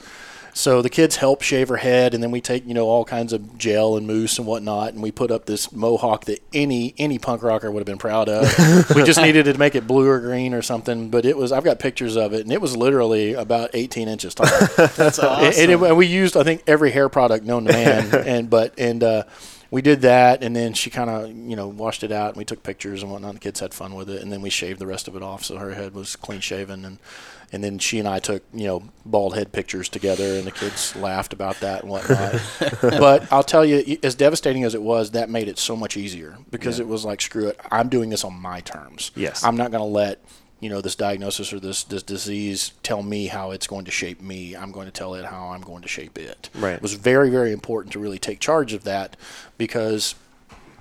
So the kids help shave her head, and then we take you know all kinds of gel and mousse and whatnot, and we put up this mohawk that any any punk rocker would have been proud of. we just needed to make it blue or green or something, but it was I've got pictures of it, and it was literally about 18 inches tall. That's awesome. And, and it- and we used, I think, every hair product known to man, and but and uh, we did that, and then she kind of you know washed it out, and we took pictures and whatnot. The kids had fun with it, and then we shaved the rest of it off, so her head was clean shaven, and and then she and I took you know bald head pictures together, and the kids laughed about that and whatnot. but I'll tell you, as devastating as it was, that made it so much easier because it was like, screw it, I'm doing this on my terms. Yes. I'm not going to let you know this diagnosis or this this disease tell me how it's going to shape me. I'm going to tell it how I'm going to shape it. Right. It was very very important to really take charge of that because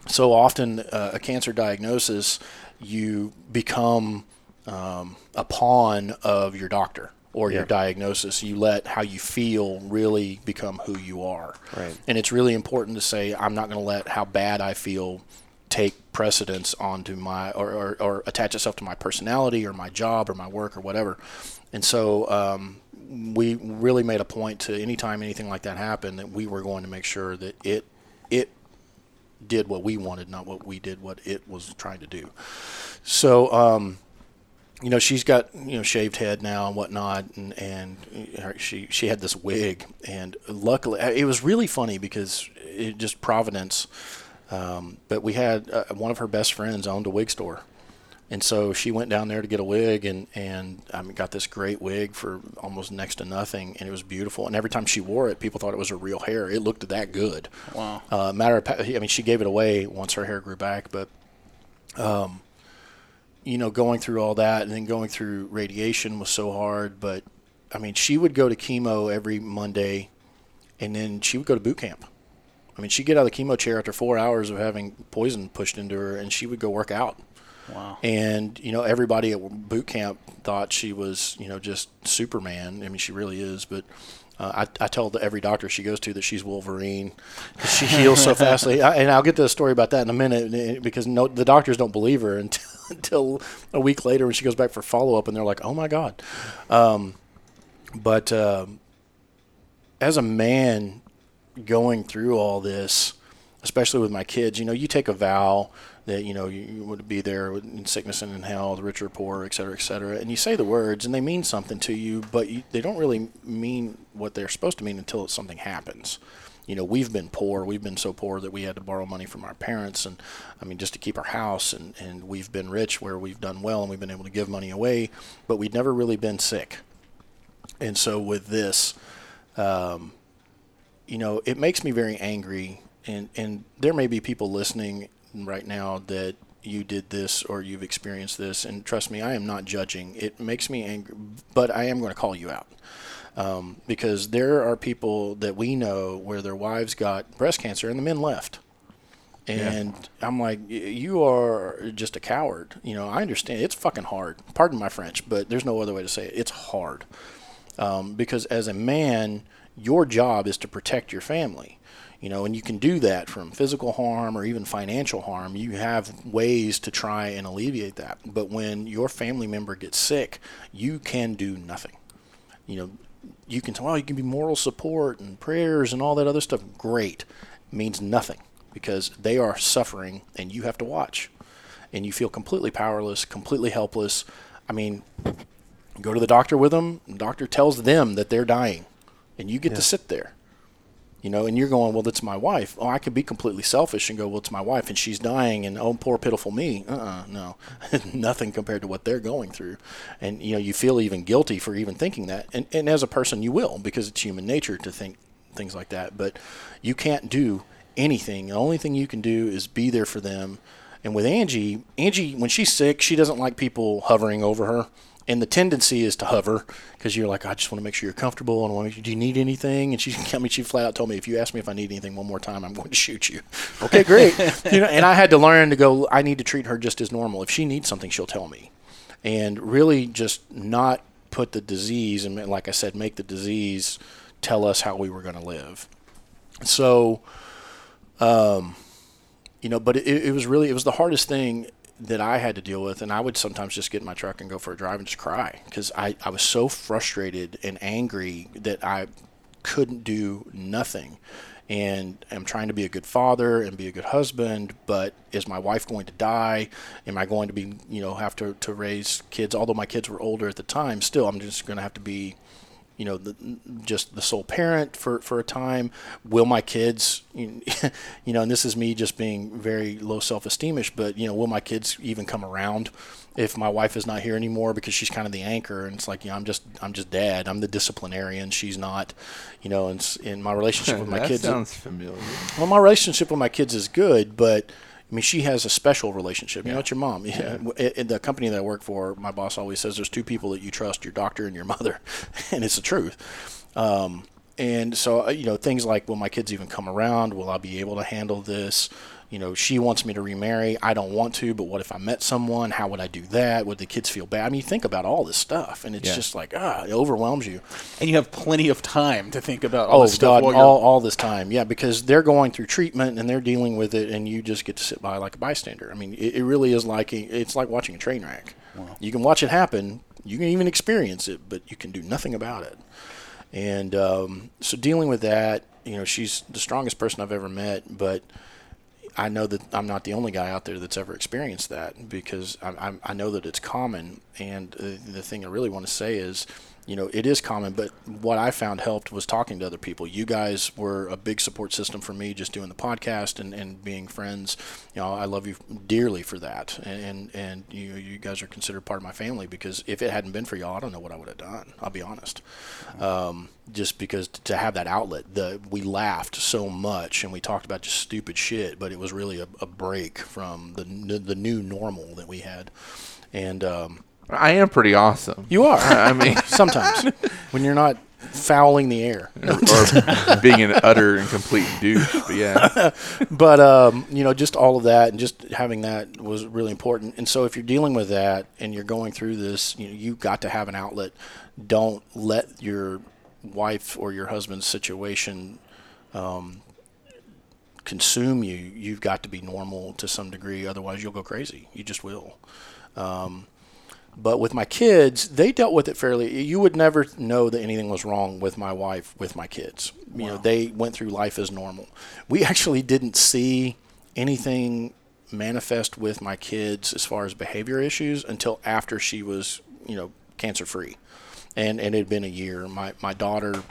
so often uh, a cancer diagnosis you become um, a pawn of your doctor or your diagnosis. You let how you feel really become who you are. Right. And it's really important to say, I'm not going to let how bad I feel take precedence onto my or, or, or attach itself to my personality or my job or my work or whatever. And so um, we really made a point to anytime anything like that happened that we were going to make sure that it it did what we wanted, not what we did what it was trying to do. So um, you know she's got you know shaved head now and whatnot and and her, she she had this wig and luckily it was really funny because it just providence um, but we had uh, one of her best friends owned a wig store. And so she went down there to get a wig and and I mean, got this great wig for almost next to nothing and it was beautiful. And every time she wore it people thought it was her real hair. It looked that good. Wow. uh, matter of pa- I mean she gave it away once her hair grew back but um, you know, going through all that and then going through radiation was so hard. But I mean, she would go to chemo every Monday and then she would go to boot camp. I mean, she'd get out of the chemo chair after four hours of having poison pushed into her and she would go work out. Wow. And, you know, everybody at boot camp thought she was, you know, just Superman. I mean, she really is. But uh, I, I tell the, every doctor she goes to that she's Wolverine. She heals so fastly. I, and I'll get to the story about that in a minute because no, the doctors don't believe her until, until a week later when she goes back for follow up and they're like, oh my God. Um, but um, as a man going through all this, especially with my kids, you know, you take a vow that you know you, you would be there in sickness and in health, rich or poor, et cetera, et cetera, and you say the words and they mean something to you, but you, they don't really mean what they're supposed to mean until something happens. You know, we've been poor. We've been so poor that we had to borrow money from our parents, and I mean, just to keep our house. And, and we've been rich where we've done well and we've been able to give money away, but we'd never really been sick. And so with this, um, you know, it makes me very angry. And, and there may be people listening right now that you did this or you've experienced this. And trust me, I am not judging. It makes me angry, but I am going to call you out. Um, because there are people that we know where their wives got breast cancer and the men left. And I'm like, you are just a coward. You know, I understand it's fucking hard. Pardon my French, but there's no other way to say it. It's hard um, because as a man, your job is to protect your family. You know, and you can do that from physical harm or even financial harm. You have ways to try and alleviate that. But when your family member gets sick, you can do nothing. You know, you can tell, well, you can be moral support and prayers and all that other stuff. Great. means nothing because they are suffering and you have to watch. And you feel completely powerless, completely helpless. I mean, go to the doctor with them. The doctor tells them that they're dying, and you get to sit there. You know, and you're going, well, it's my wife. Oh, I could be completely selfish and go, well, it's my wife, and she's dying, and oh, poor pitiful me. Uh-uh, no, nothing compared to what they're going through, and you know, you feel even guilty for even thinking that, and and as a person, you will because it's human nature to think things like that. But you can't do anything. The only thing you can do is be there for them. And with Angie, Angie, when she's sick, she doesn't like people hovering over her. And the tendency is to hover because you're like, I just want to make sure you're comfortable. And I want to, do you need anything? And she, I mean, she flat out told me, if you ask me if I need anything one more time, I'm going to shoot you. okay, great. you know, and I had to learn to go. I need to treat her just as normal. If she needs something, she'll tell me, and really just not put the disease and, like I said, make the disease tell us how we were going to live. So, um, you know, but it, it was really it was the hardest thing that I had to deal with, and I would sometimes just get in my truck and go for a drive and just cry because I, I was so frustrated and angry that I couldn't do nothing. And I'm trying to be a good father and be a good husband, but is my wife going to die? Am I going to be, you know, have to, to raise kids? Although my kids were older at the time, still, I'm just going to have to be you know, the, just the sole parent for, for a time. Will my kids, you know, and this is me just being very low self esteemish, but, you know, will my kids even come around if my wife is not here anymore because she's kind of the anchor and it's like, you know, I'm just, I'm just dad. I'm the disciplinarian. She's not, you know, and in my relationship with my that kids. sounds familiar. Well, my relationship with my kids is good, but I mean, she has a special relationship. You know, it's your mom. Yeah. In the company that I work for, my boss always says there's two people that you trust: your doctor and your mother, and it's the truth. Um, and so, uh, you know, things like will my kids even come around? Will I be able to handle this? You know, she wants me to remarry. I don't want to, but what if I met someone? How would I do that? Would the kids feel bad? I mean, you think about all this stuff, and it's Yeah. just like, ah, it overwhelms you. And you have plenty of time to think about all Oh this stuff God, all, all this time, yeah, because they're going through treatment and they're dealing with it, and you just get to sit by like a bystander. I mean, it, it really is like a, it's like watching a train wreck. Wow. You can watch it happen, you can even experience it, but you can do nothing about it. And um, so dealing with that, you know, she's the strongest person I've ever met, but I know that I'm not the only guy out there that's ever experienced that because I, I, I know that it's common. And uh, the thing I really want to say is, you know, it is common, but what I found helped was talking to other people. You guys were a big support system for me just doing the podcast and, and being friends. You know, I love you dearly for that. And, and, and you, you guys are considered part of my family because if it hadn't been for y'all, I don't know what I would have done. I'll be honest. Um, just because to have that outlet, the we laughed so much and we talked about just stupid shit, but it was really a, a break from the the new normal that we had. And um, I am pretty awesome. you are. I mean, sometimes when you're not fouling the air. or being an utter and complete douche. But yeah, but um, you know, just all of that and just having that was really important. And so, if you're dealing with that and you're going through this, you know, you've got to have an outlet. Don't let your wife or your husband's situation um, consume you. You've got to be normal to some degree, otherwise you'll go crazy. You just will. Um, but with my kids, they dealt with it fairly. You would never know that anything was wrong with my wife with my kids. You know, they went through life as normal. We actually didn't see anything manifest with my kids as far as behavior issues until after she was, you know, cancer free. And and it had been a year. My my daughter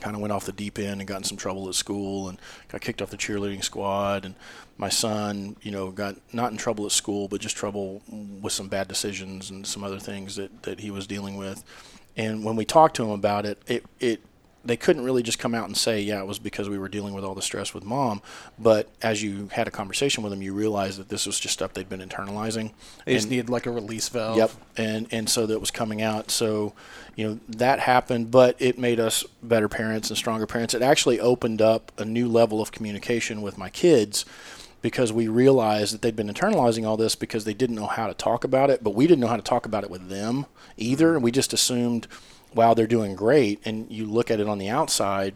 kind of went off the deep end and got in some trouble at school and got kicked off the cheerleading squad. And my son you know got not in trouble at school but just trouble with some bad decisions and some other things that, that he was dealing with. And when we talked to him about it it, it they couldn't really just come out and say yeah it was because we were dealing with all the stress with mom but as you had a conversation with them, you realized that this was just stuff they'd been internalizing They just needed like a release valve. Yep, and and so that was coming out. So, you know, that happened, but it made us better parents and stronger parents. It actually opened up a new level of communication with my kids because we realized that they'd been internalizing all this because they didn't know how to talk about it, but we didn't know how to talk about it with them either. And we just assumed, wow, they're doing great. And you look at it on the outside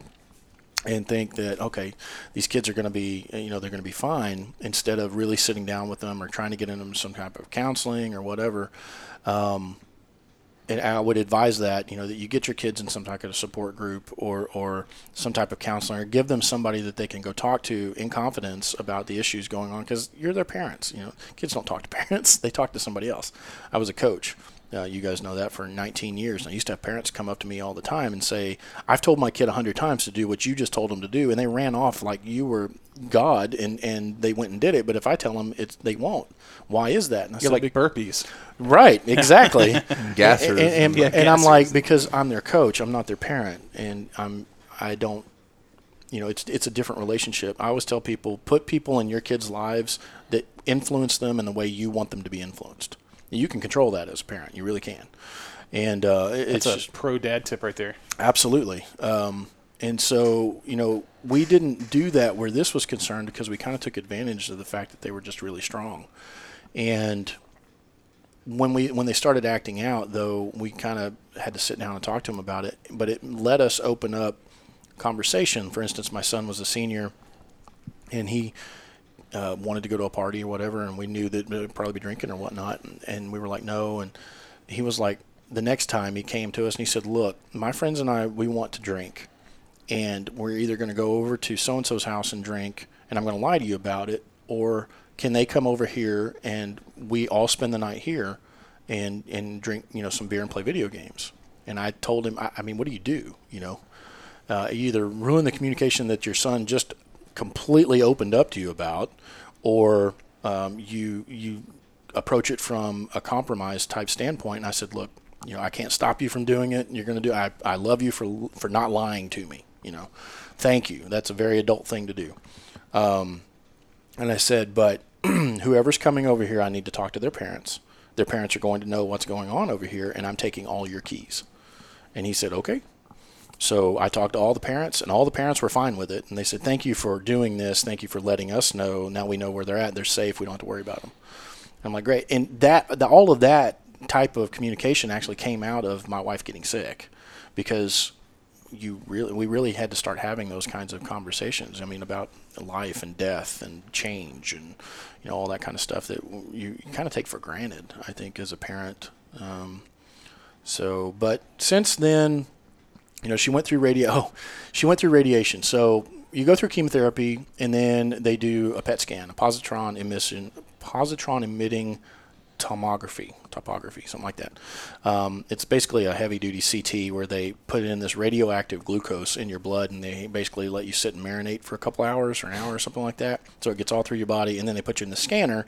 and think that okay these kids are going to be you know they're going to be fine instead of really sitting down with them or trying to get them some type of counseling or whatever um, and I would advise that you know that you get your kids in some type of support group or or some type of counseling or give them somebody that they can go talk to in confidence about the issues going on because you're their parents you know kids don't talk to parents they talk to somebody else I was a coach Uh, you guys know that for 19 years. And I used to have parents come up to me all the time and say, "I've told my kid a hundred times to do what you just told them to do, and they ran off like you were God, and, and they went and did it. But if I tell them, it's they won't. Why is that?" And I You're said, like burpees. Right, exactly. Gassers. And, and, Yeah, and I'm like, because I'm their coach, I'm not their parent, and I'm I don't, you know, it's it's a different relationship. I always tell people, put people in your kids' lives that influence them in the way you want them to be influenced. You can control that as a parent, you really can, and uh, it- it's It's a just, pro dad tip right there. Absolutely. Um, and so, you know, we didn't do that where this was concerned because we kind of took advantage of the fact that they were just really strong. And when we when they started acting out, though, we kind of had to sit down and talk to them about it. But it let us open up conversation. For instance, my son was a senior, and he uh, wanted to go to a party or whatever, and we knew that they'd probably be drinking or whatnot, and, and we were like, no. And he was like, the next time he came to us and he said, look, my friends and I, we want to drink, and we're either going to go over to so and so's house and drink, and I'm going to lie to you about it, or can they come over here and we all spend the night here, and and drink, you know, some beer and play video games. And I told him, I, I mean, what do you do? You know, uh, you either ruin the communication that your son just completely opened up to you about, or um, you you approach it from a compromise type standpoint. And I said, look, you know, I can't stop you from doing it. You're going to do. I I love you for for not lying to me. You know, thank you. That's a very adult thing to do. Um, and I said, but whoever's coming over here, I need to talk to their parents. Their parents are going to know what's going on over here, and I'm taking all your keys. And he said, okay. So I talked to all the parents, and all the parents were fine with it. And they said, thank you for doing this. Thank you for letting us know. Now we know where they're at. They're safe. We don't have to worry about them. I'm like, great. And that, the, all of that type of communication actually came out of my wife getting sick because you really, we really had to start having those kinds of conversations. I mean, about life and death and change and, you know, all that kind of stuff that you, kind of take for granted, I think, as a parent. Um, so, but since then, you know, she went through radio. Oh, she went through radiation. So you go through chemotherapy, and then they do a PET scan, a positron emission, positron emitting tomography, topography, something like that. Um, it's basically a heavy duty CT where they put in this radioactive glucose in your blood, and they basically let you sit and marinate for a couple hours or an hour or something like that. So it gets all through your body, and then they put you in the scanner.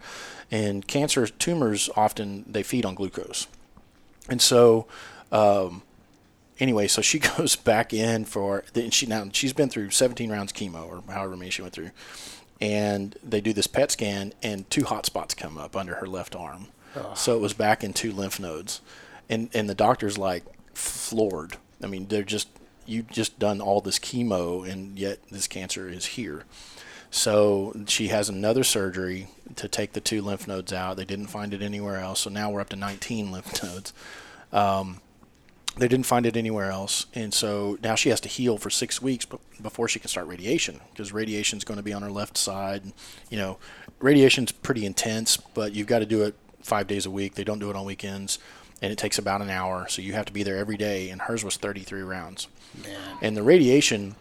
And cancer tumors often they feed on glucose, and so. Um, anyway, so she goes back in for and she now she's been through 17 rounds chemo or however many she went through, and they do this PET scan and two hot spots come up under her left arm, so it was back in two lymph nodes, and and the doctor's like floored. I mean, they're just you just done all this chemo and yet this cancer is here. So she has another surgery to take the two lymph nodes out. They didn't find it anywhere else, so now we're up to 19 lymph nodes. Um, they didn't find it anywhere else, and so now she has to heal for six weeks before she can start radiation because radiation is going to be on her left side. You know, radiation's pretty intense, but you've got to do it five days a week. They don't do it on weekends, and it takes about an hour, so you have to be there every day. And hers was 33 rounds, and the radiation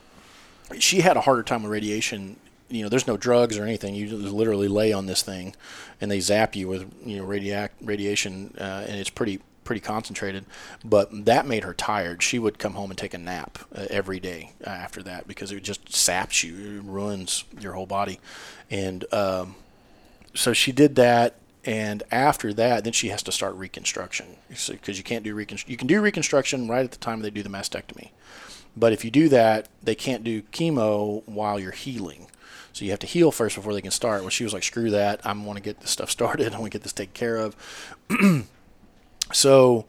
she had a harder time with radiation. You know, there's no drugs or anything. You just literally lay on this thing, and they zap you with you know radiac- radiation, uh, and it's pretty pretty concentrated. But that made her tired. She would come home and take a nap uh, every day uh, after that because it just saps you, it ruins your whole body, and um, so she did that. And after that, then she has to start reconstruction because you can't do reconstruction. You can do reconstruction right at the time they do the mastectomy. But if you do that, they can't do chemo while you're healing. So you have to heal first before they can start. Well, she was like, screw that. I want to get this stuff started. I want to get this taken care of. so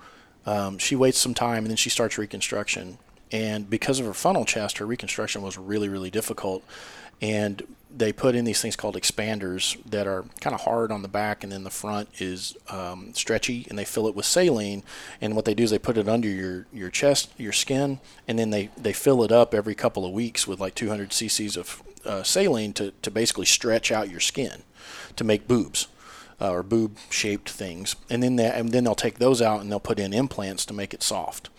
um, she waits some time and then she starts reconstruction. And because of her funnel chest, her reconstruction was really, really difficult. And they put in these things called expanders that are kind of hard on the back, and then the front is um, stretchy, and they fill it with saline. And what they do is they put it under your, your chest, your skin, and then they, they fill it up every couple of weeks with like 200 cc's of uh, saline to, to basically stretch out your skin to make boobs. Uh, or boob-shaped things, and then they, and then they'll take those out and they'll put in implants to make it soft.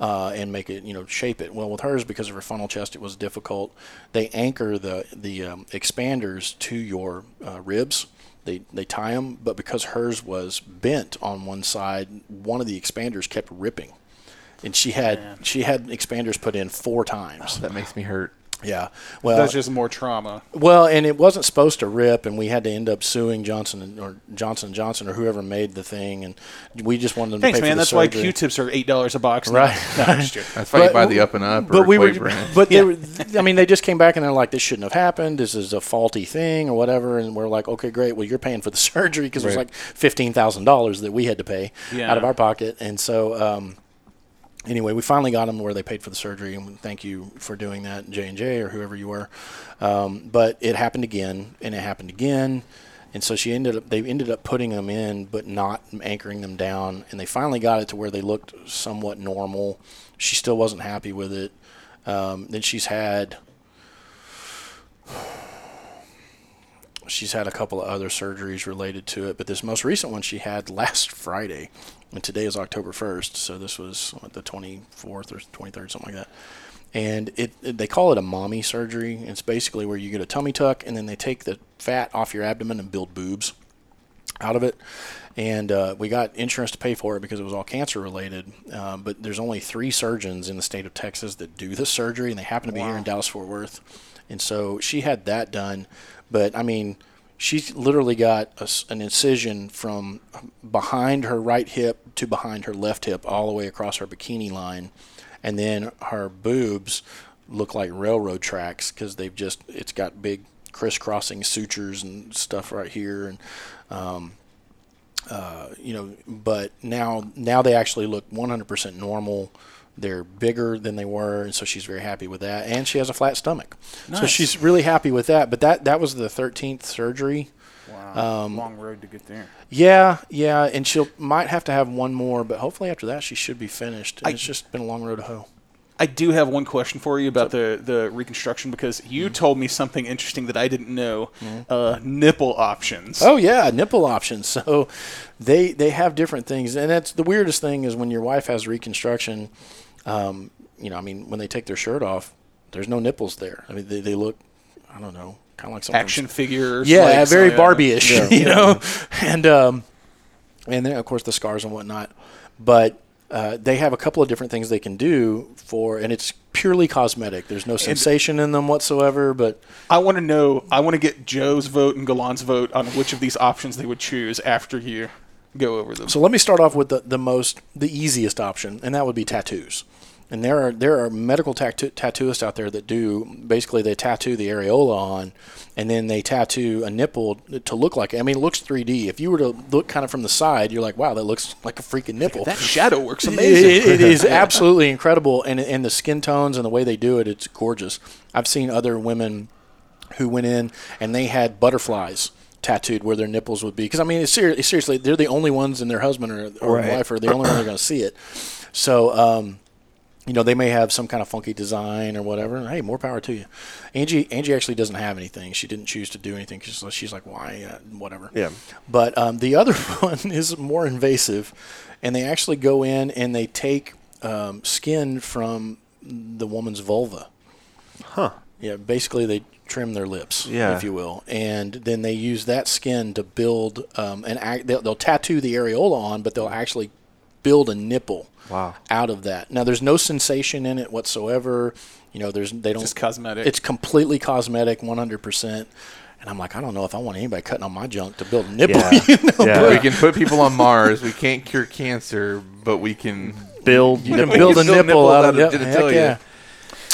uh, and make it, you know, shape it. Well, with hers, because of her funnel chest, it was difficult. They anchor the the um, expanders to your uh, ribs. They they tie them, but because hers was bent on one side, one of the expanders kept ripping, and she had she had expanders put in four times. That makes me hurt. Yeah, well, That's just more trauma. well, and it wasn't supposed to rip, and we had to end up suing Johnson and, or Johnson and Johnson or whoever made the thing, and we just wanted them Thanks, to pay man. for the That's why surgery. Q-tips are eight dollars a box. now. Right. No, I'm just joking. That's why you But- buy the up and up. Or But we were, brand. but they were, I mean, they just came back and they're like, this shouldn't have happened. This is a faulty thing or whatever. And we're like, okay, great. Well, you're paying for the surgery because it was like fifteen thousand dollars that we had to pay Yeah. out of our pocket. And so, um, anyway, we finally got them where they paid for the surgery, and thank you for doing that, J and J or whoever you were. Um, but it happened again, and it happened again, and so she ended up. They ended up putting them in, but not anchoring them down, and they finally got it to where they looked somewhat normal. She still wasn't happy with it. Um, then she's had. She's had a couple of other surgeries related to it, but this most recent one she had last Friday, and today is October 1st, so this was what, the 24th or 23rd, something like that. And it, it they call it a mommy surgery. It's basically where you get a tummy tuck, and then they take the fat off your abdomen and build boobs out of it. And uh, we got insurance to pay for it because it was all cancer related. Uh, but there's only three surgeons in the state of Texas that do this surgery, and they happen to be here in Dallas Fort Worth. And so she had that done. But I mean, she's literally got a an incision from behind her right hip to behind her left hip, all the way across her bikini line. And then her boobs look like railroad tracks because they've just, it's got big crisscrossing sutures and stuff right here. And, um, uh, you know, but now now they actually look 100% normal. They're bigger than they were, and so she's very happy with that. And she has a flat stomach, so she's really happy with that. But that that was the 13th surgery. Wow. Um, Long road to get there. Yeah, yeah, and she'll might have to have one more, but hopefully after that she should be finished. I- it's just been a long road to hoe. I do have one question for you about the, the reconstruction because you Mm-hmm. told me something interesting that I didn't know. Uh, nipple options. Oh yeah, nipple options. So they they have different things, and that's the weirdest thing is when your wife has reconstruction. Um, you know, I mean, when they take their shirt off, there's no nipples there. I mean, they, they look, I don't know, kind of like some Action figures. Yeah, like, very so, Barbie-ish, Yeah. you know, and um, and then of course the scars and whatnot. But uh, they have a couple of different things they can do for, and it's purely cosmetic. There's no sensation in them whatsoever, but I want to know. I want to get Joe's vote and Galan's vote on which of these options they would choose after you go over them. So let me start off with the, the most the easiest option, and that would be tattoos. And there are there are medical tattoo, tattooists out there that do basically they tattoo the areola on, and then they tattoo a nipple to look like. I mean, it looks 3D. If you were to look kind of from the side, you're like, wow, that looks like a freaking nipple. that shadow works amazing. It, it is absolutely incredible, and and the skin tones and the way they do it, it's gorgeous. I've seen other women who went in and they had butterflies tattooed where their nipples would be. Because I mean, it's ser- seriously, they're the only ones, and their husband or, or Right. wife are the only one that are going to see it. So. Um, you know, they may have some kind of funky design or whatever. Hey, more power to you. Angie, Angie actually doesn't have anything. She didn't choose to do anything because she's like, why, uh, whatever. Yeah. But um, the other one is more invasive, and they actually go in and they take um, skin from the woman's vulva. Huh. Yeah, basically they trim their lips, Yeah. if you will, and then they use that skin to build um, an act. They'll, they'll tattoo the areola on, but they'll actually build a nipple Wow. out of that. Now, there's no sensation in it whatsoever. You know, there's they don't. Just cosmetic. It's completely cosmetic, 100. percent And I'm like, I don't know if I want anybody cutting on my junk to build a nipple. Yeah. you know? Yeah. we can put people on Mars. We can't cure cancer, but we can Build. You can nipples. build a Build nipple nipples out out of of yep, heck yeah.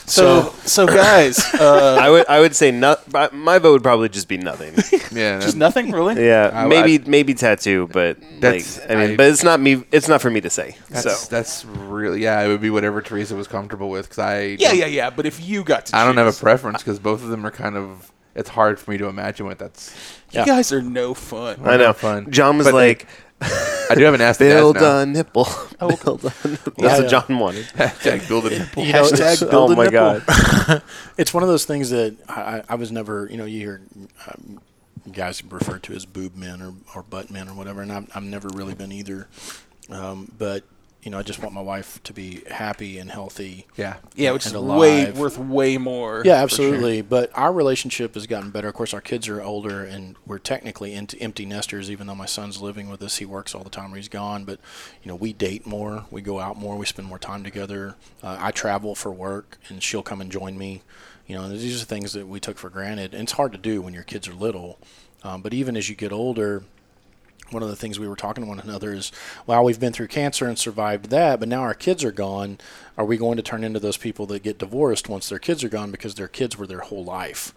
So, so guys, uh, I would I would say not. My vote would probably just be nothing. yeah. just nothing really. Yeah, I- maybe maybe tattoo, but That's- like I mean, I- but it's not me. It's not for me to say. That's so that's really yeah. It would be whatever Teresa was comfortable with because I Yeah, yeah, yeah. But if you got to, I don't have a preference because both of them are kind of. It's hard for me to imagine what that's. You Yeah. guys are no fun. I know. fun. John was But they- like, I do have an ask the "Build a nipple." Build a nipple. That's Yeah. what John wanted. Hashtag build a nipple. You know, Hashtag it's- build oh a my nipple. god. it's one of those things that I, I I was never, you know, you hear um, guys referred to as boob men or, or butt men or whatever, and I've, I've never really been either. Um, but you know, I just want my wife to be happy and healthy. Yeah. Yeah, which is way worth way more. Yeah, for sure. absolutely. But our relationship has gotten better. Of course, our kids are older, and we're technically into empty nesters. Even though my son's living with us, he works all the time or he's gone. But you know, we date more, we go out more, we spend more time together. Uh, I travel for work, and she'll come and join me. You know, these are things that we took for granted, and it's hard to do when your kids are little. Um, but even as you get older, one of the things we were talking to one another is, wow, we've been through cancer and survived that, but now our kids are gone. Are we going to turn into those people that get divorced once their kids are gone because their kids were their whole life?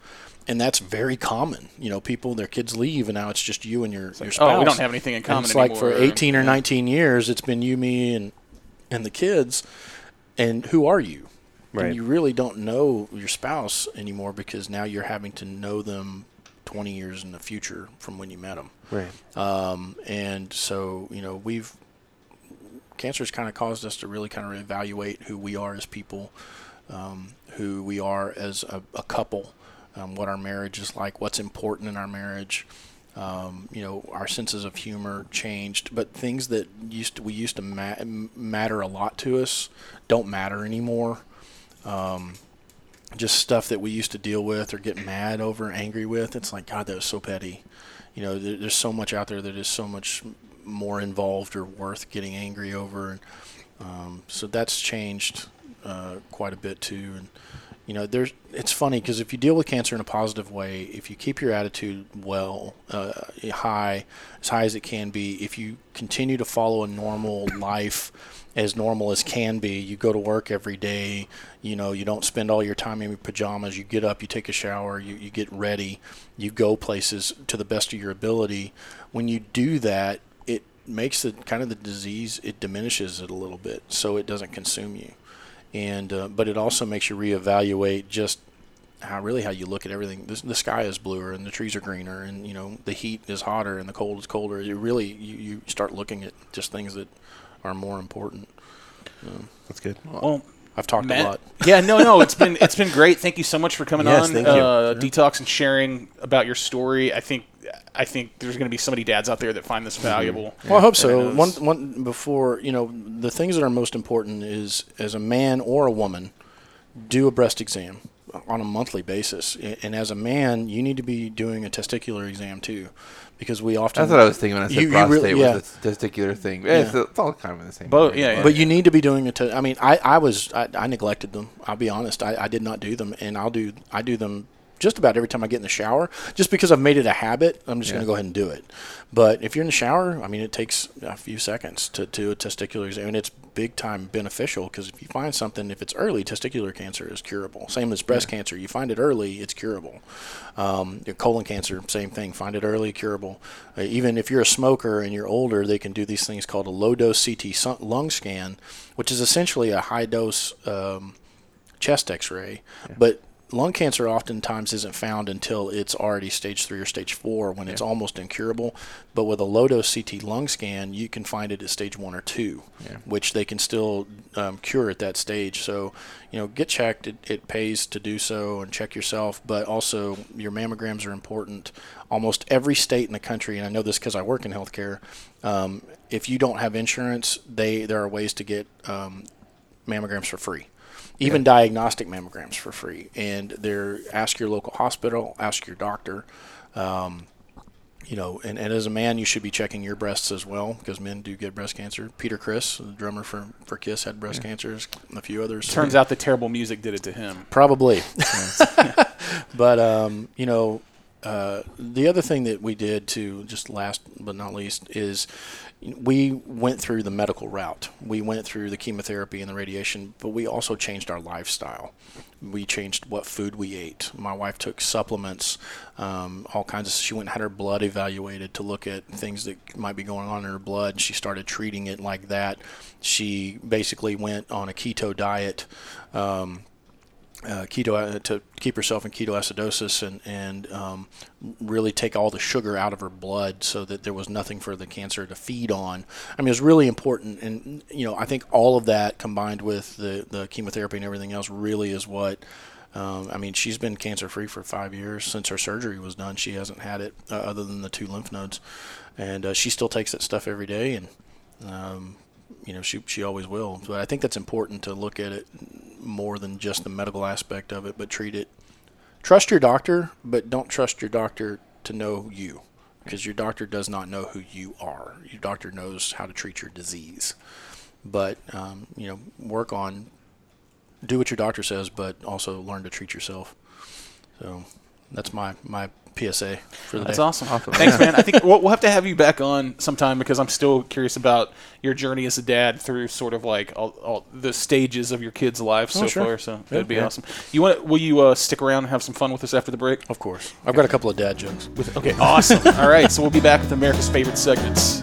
And that's very common. You know, people, their kids leave, and now it's just you and your, your spouse. oh, we don't have anything in And common it's like for 18 or 19 years, it's been you, me, and and the kids. And who are you? Right. And you really don't know your spouse anymore because now you're having to know them 20 years in the future from when you met them. Right. Um, and so, you know, we've cancer's kind of caused us to really kind of evaluate who we are as people, um, who we are as a, a couple, um, what our marriage is like, what's important in our marriage. Um, you know, our senses of humor changed, but things that used to, we used to ma- matter a lot to us don't matter anymore. Um, just stuff that we used to deal with or get mad over, angry with. It's like, God, that was so petty. You know, there, there's so much out there that is so much more involved or worth getting angry over. Um, so that's changed uh, quite a bit too. And you know, there's it's funny because if you deal with cancer in a positive way, if you keep your attitude well, uh, high, as high as it can be, if you continue to follow a normal life as normal as can be, you go to work every day, you know, you don't spend all your time in your pajamas, you get up, you take a shower, you, you get ready, you go places to the best of your ability. When you do that, it makes the kind of the disease, it diminishes it a little bit so it doesn't consume you and uh, but it also makes you reevaluate just how really how you look at everything. The, the sky is bluer and the trees are greener, and you know the heat is hotter and the cold is colder. You really you, you start looking at just things that are more important. Um, That's good. Uh, well, I've talked Matt, a lot. yeah, no, no, it's been it's been great. Thank you so much for coming Yes, on, thank you. uh, DTALKS and sharing about your story. I think I think there's going to be so many dads out there that find this mm-hmm. valuable. Well, I hope so. Uh, one, one before you know the things that are most important is as a man or a woman, do a breast exam on a monthly basis, and as a man, you need to be doing a testicular exam too, because we often That's what I was thinking when I said You- you prostate really- yeah. was the testicular thing. Yeah, It's, it's all kind of the same. Thing. yeah, yeah. But you need to be doing it. To, I mean, I, I was I, I neglected them. I'll be honest. I, I did not do them, and I'll do I do them just about every time I get in the shower. Just because I've made it a habit, I'm just going to go ahead and do it. But if you're in the shower, I mean, it takes a few seconds to do a testicular exam, and it's big time beneficial because if you find something, if it's early, testicular cancer is curable. Same as breast cancer. You find it early, it's curable. Um, your colon cancer, same thing. Find it early, curable. Uh, even if you're a smoker and you're older, they can do these things called a low dose CT lung scan, which is essentially a high dose um, chest X-ray. But lung cancer oftentimes isn't found until it's already stage three or stage four when it's almost incurable. But with a low dose CT lung scan, you can find it at stage one or two, which they can still um, cure at that stage. So, you know, get checked. It, it pays to do so and check yourself. But also, your mammograms are important. Almost every state in the country, and I know this because I work in healthcare. Um, if you don't have insurance, they there are ways to get um, mammograms for free even diagnostic mammograms for free. And they're ask your local hospital, ask your doctor. Um, you know, and, and as a man, you should be checking your breasts as well because men do get breast cancer. Peter Criss, the drummer for, for Kiss, had breast cancers. A few others. Turns out the terrible music did it to him. Probably. but, um, you know, uh, the other thing that we did to just last but not least is we went through the medical route. We went through the chemotherapy and the radiation, but we also changed our lifestyle. We changed what food we ate. My wife took supplements, um, all kinds of. She went and had her blood evaluated to look at things that might be going on in her blood. She started treating it like that. She basically went on a keto diet. Um, uh, keto uh, to keep herself in ketoacidosis and and um, really take all the sugar out of her blood so that there was nothing for the cancer to feed on. I mean, it was really important, and you know, I think all of that combined with the the chemotherapy and everything else really is what. Um, I mean, she's been cancer free for five years since her surgery was done. She hasn't had it uh, other than the two lymph nodes, and uh, she still takes that stuff every day. And um, you know, she she always will. But I think that's important to look at it more than just the medical aspect of it, but treat it. Trust your doctor, but don't trust your doctor to know you, because your doctor does not know who you are. Your doctor knows how to treat your disease, but um, you know, work on do what your doctor says, but also learn to treat yourself. So that's my my PSA for the That's day. awesome. Thanks, man. I think we'll, we'll have to have you back on sometime because I'm still curious about your journey as a dad through sort of like all, all the stages of your kids' lives so Oh, sure. far. So that'd be yeah. awesome. You want? Will you uh, stick around and have some fun with us after the break? Of course, I've got a couple of dad jokes. With, okay, awesome. All right, so we'll be back with America's favorite segments.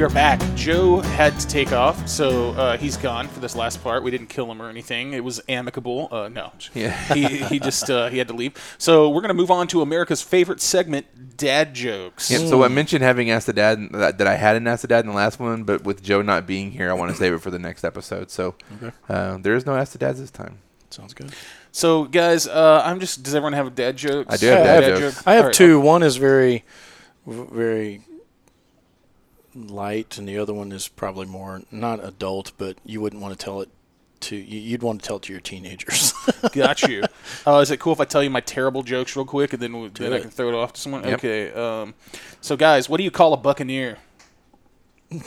We are back. Joe had to take off, so uh, he's gone for this last part. We didn't kill him or anything. It was amicable. Uh, no, Yeah. he, he just uh, he had to leave. So we're gonna move on to America's favorite segment, dad jokes. Yep, so I mentioned having asked the dad that, that I hadn't asked the dad in the last one, but with Joe not being here, I want to save it for the next episode. So uh, there is no ask the dads this time. Sounds good. So, guys, uh, I'm just. Does everyone have a dad joke? I do have dad Dad jokes. joke? I have All right, two. One is very, very light, and the other one is probably more not adult, but you wouldn't want to tell it to. you- You'd want to tell it to your teenagers. Got you. Uh, is it cool if I tell you my terrible jokes real quick and then, we, then I can throw it off to someone? Yep. Okay. Um, so, guys, what do you call a buccaneer?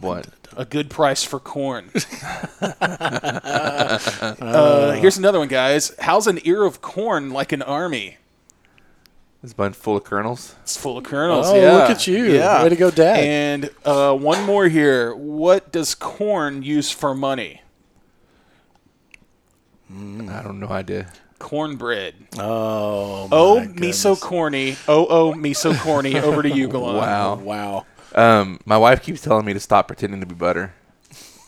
What? A good price for corn. uh, here's another one, guys. How's an ear of corn like an army? This bunch full of kernels. It's full of kernels. Oh, yeah. look at you. Yeah. Way to go, Dad. And uh, one more here. What does corn use for money? I don't know idea. Cornbread. oh, my Oh, me so corny. Oh, oh, me so corny. Over to you, Galan. Wow. Wow. Um, my wife keeps telling me to stop pretending to be butter,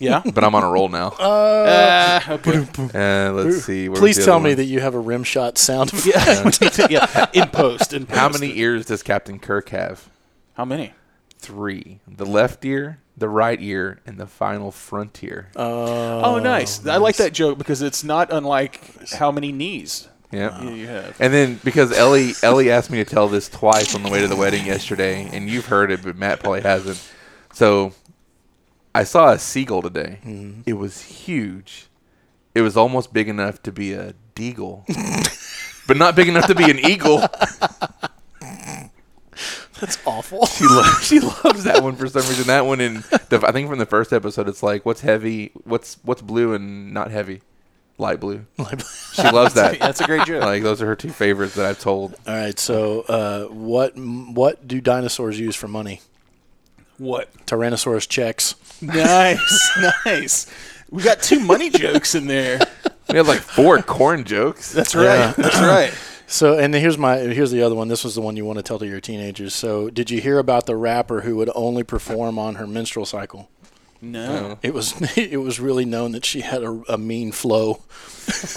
Yeah. but I'm on a roll now. Ah, okay. Uh, let's see. where was Please the tell other me one? that you have a rim shot sound. Yeah. yeah. In post. In post. How many ears does Captain Kirk have? How many? Three. The left ear, the right ear, and the final frontier. Oh, nice. I like that joke because it's not unlike how many knees yeah. you- you have. And then because Ellie Ellie asked me to tell this twice on the way to the wedding yesterday, and you've heard it, but Matt probably hasn't. So I saw a seagull today. It was huge. It was almost big enough to be a deagle, but not big enough to be an eagle. That's awful. She loves she loves that one for some reason. That one in the, I think from the first episode, it's like what's heavy, what's what's blue and not heavy, light blue. She loves that. That's a great joke. Like those are her two favorites that I've told. All right. So, uh, what what do dinosaurs use for money? what? Tyrannosaurus checks. Nice. nice. We got two money jokes in there. We had like four corn jokes. That's right. Yeah. That's right. So, and here's my here's the other one. This was the one you want to tell to your teenagers. So, did you hear about the rapper who would only perform on her menstrual cycle? No. It was it was really known that she had a, a mean flow.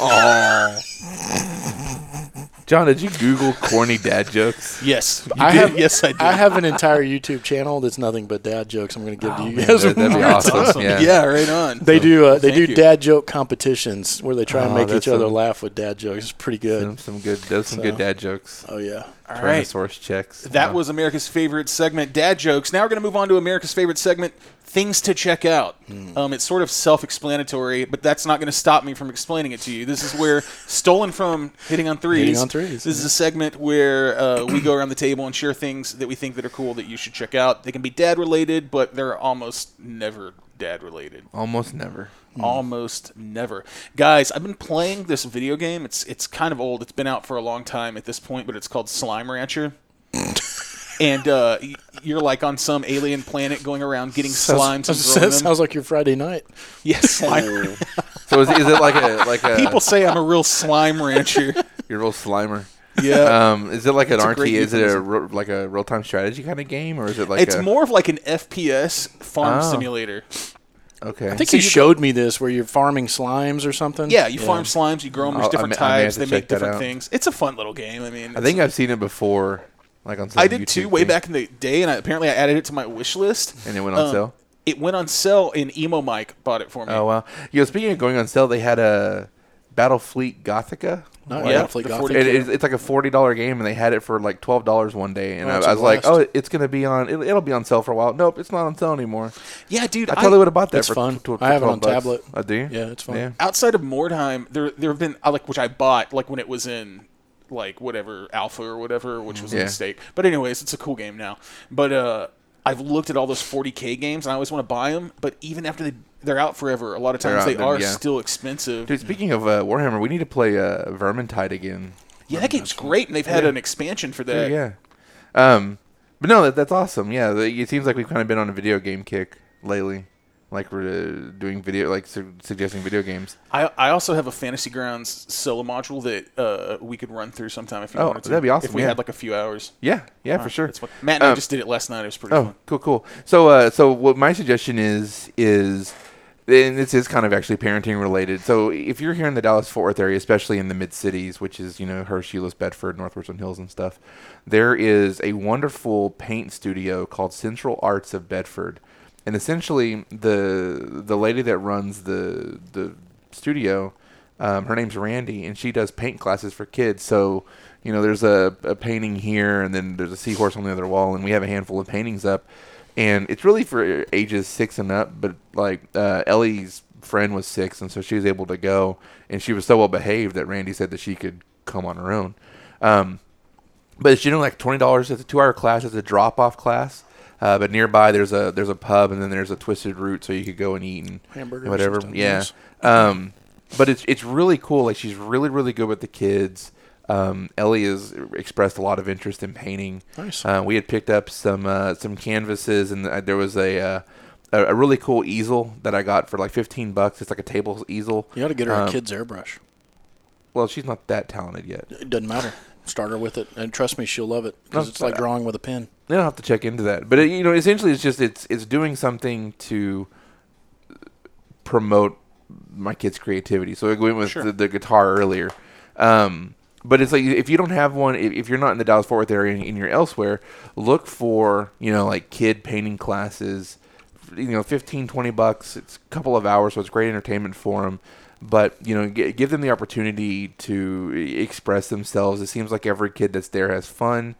John, did you Google corny dad jokes? Yes. You I did. have yes, I did. I have an entire YouTube channel that's nothing but dad jokes. I'm going to give to you Man, guys. that, would be awesome. Awesome. Yeah. Yeah. right on. They do uh, they do you. dad joke competitions where they try and Oh, make that's each other laugh with dad jokes. It's pretty good. Some, some good. Those some good dad jokes. Oh yeah. All right. Tyrannosaurus checks. That Wow. was America's favorite segment, dad jokes. Now we're going to move on to America's favorite segment, things to check out. Um, it's sort of self-explanatory, but that's not going to stop me from explaining it to you. This is where stolen from hitting on threes. Hitting on Threes, This is a segment where uh, we go around the table and share things that we think that are cool that you should check out. They can be dad related, but they're almost never dad related. almost never. Almost never, guys. I've been playing this video game. It's it's kind of old. It's been out for a long time at this point, but it's called Slime Rancher. and uh, you're like on some alien planet going around getting slimes and Sounds, throwing them. sounds like your Friday night. yes, slime. So is, is it like a like a People say I'm a real slime rancher. you're a real slimer? Yeah. Um, is it like an It's RT? Is it a ro- like a real time strategy kind of game, or is it like it's a, more of like an FPS farm Oh. simulator. Okay? I think So you you showed me this where you're farming slimes or something. Yeah, you farm slimes, you grow them. There's I'll- I different I may types. They make different things. It's a fun little game. I mean, I think I've seen it before, like on some I did YouTube too, way back in the day, and I, apparently I added it to my wish list. and it went on Um, sale. It went on sale, and Emo Mike bought it for me. Oh wow! You know, speaking of going on sale, they had a Battlefleet Gothica. No, Yeah, yeah, the Fleet 40 It, it's, it's like a forty dollar game, and they had it for like twelve dollars one day, and Oh, I, it's I a was like, "Oh, it's gonna be on. It, it'll be on sale for a while." Nope, it's not on sale anymore. Yeah, dude. I totally would have bought that. It's for fun. tw- tw- I have it on bucks. tablet. I do? Yeah, it's fun. Yeah. outside of Mordheim, there there have been uh, like which I bought like when it was in like whatever alpha or whatever, which was a mistake. But anyways, it's a cool game now. But uh, I've looked at all those 40k games and I always want to buy them. But even after they they're out forever, a lot of They're times out, they then, are yeah. still expensive. Dude, speaking of uh, Warhammer, we need to play uh, Vermintide again. yeah, that game's great, and they've had Yeah. an expansion for that. yeah. Um, but no, that, that's awesome. Yeah, the- it seems like we've kind of been on a video game kick lately. Like we're uh, doing video, like su- suggesting video games. I, I also have a Fantasy Grounds solo module that uh, we could run through sometime if you Oh, wanted to. that'd be awesome, If we yeah. had like a few hours. Yeah, yeah, for sure. That's what, Matt and I Um, just did it last night. It was pretty Oh, fun. cool, cool. So, uh, so what my suggestion is is, and this is kind of actually parenting related. So, if you're here in the Dallas Fort Worth area, especially in the mid cities, which is you know Hershey, Bedford, North Richland Hills, and stuff, there is a wonderful paint studio called Central Arts of Bedford, and essentially the the lady that runs the the studio. Um, her name's Randy, and she does paint classes for kids. So, you know, there's a, a painting here, and then there's a seahorse on the other wall, and we have a handful of paintings up. And it's really for ages six and up. But like uh, Ellie's friend was six, and so she was able to go, and she was so well behaved that Randy said that she could come on her own. Um, but it's generally like twenty dollars. It's a two-hour class. It's a drop-off class. Uh, but nearby there's a there's a pub, and then there's a Twisted Root, so you could go and eat and Hamburgers whatever. Yeah. Um, but it's it's really cool. Like she's really really good with the kids. Um, Ellie has expressed a lot of interest in painting. Nice. Uh, we had picked up some uh, some canvases, and uh, there was a, uh, a really cool easel that I got for like fifteen bucks. It's like a table easel. You ought to get her Um, a kid's airbrush. Well, she's not that talented yet. It doesn't matter. Start her with it, and trust me, she'll love it because No, it's like drawing with a pen. They don't have to check into that, but it, you know, essentially, it's just it's it's doing something to promote my kid's creativity. So I went with Sure. the, the guitar earlier, um, but it's like if you don't have one, if, you're not in the Dallas Fort Worth area and, you're elsewhere, look for you know like kid painting classes. You know, 15, 20 bucks. It's a couple of hours, so it's great entertainment for them. But you know, g- give them the opportunity to express themselves. It seems like every kid that's there has fun.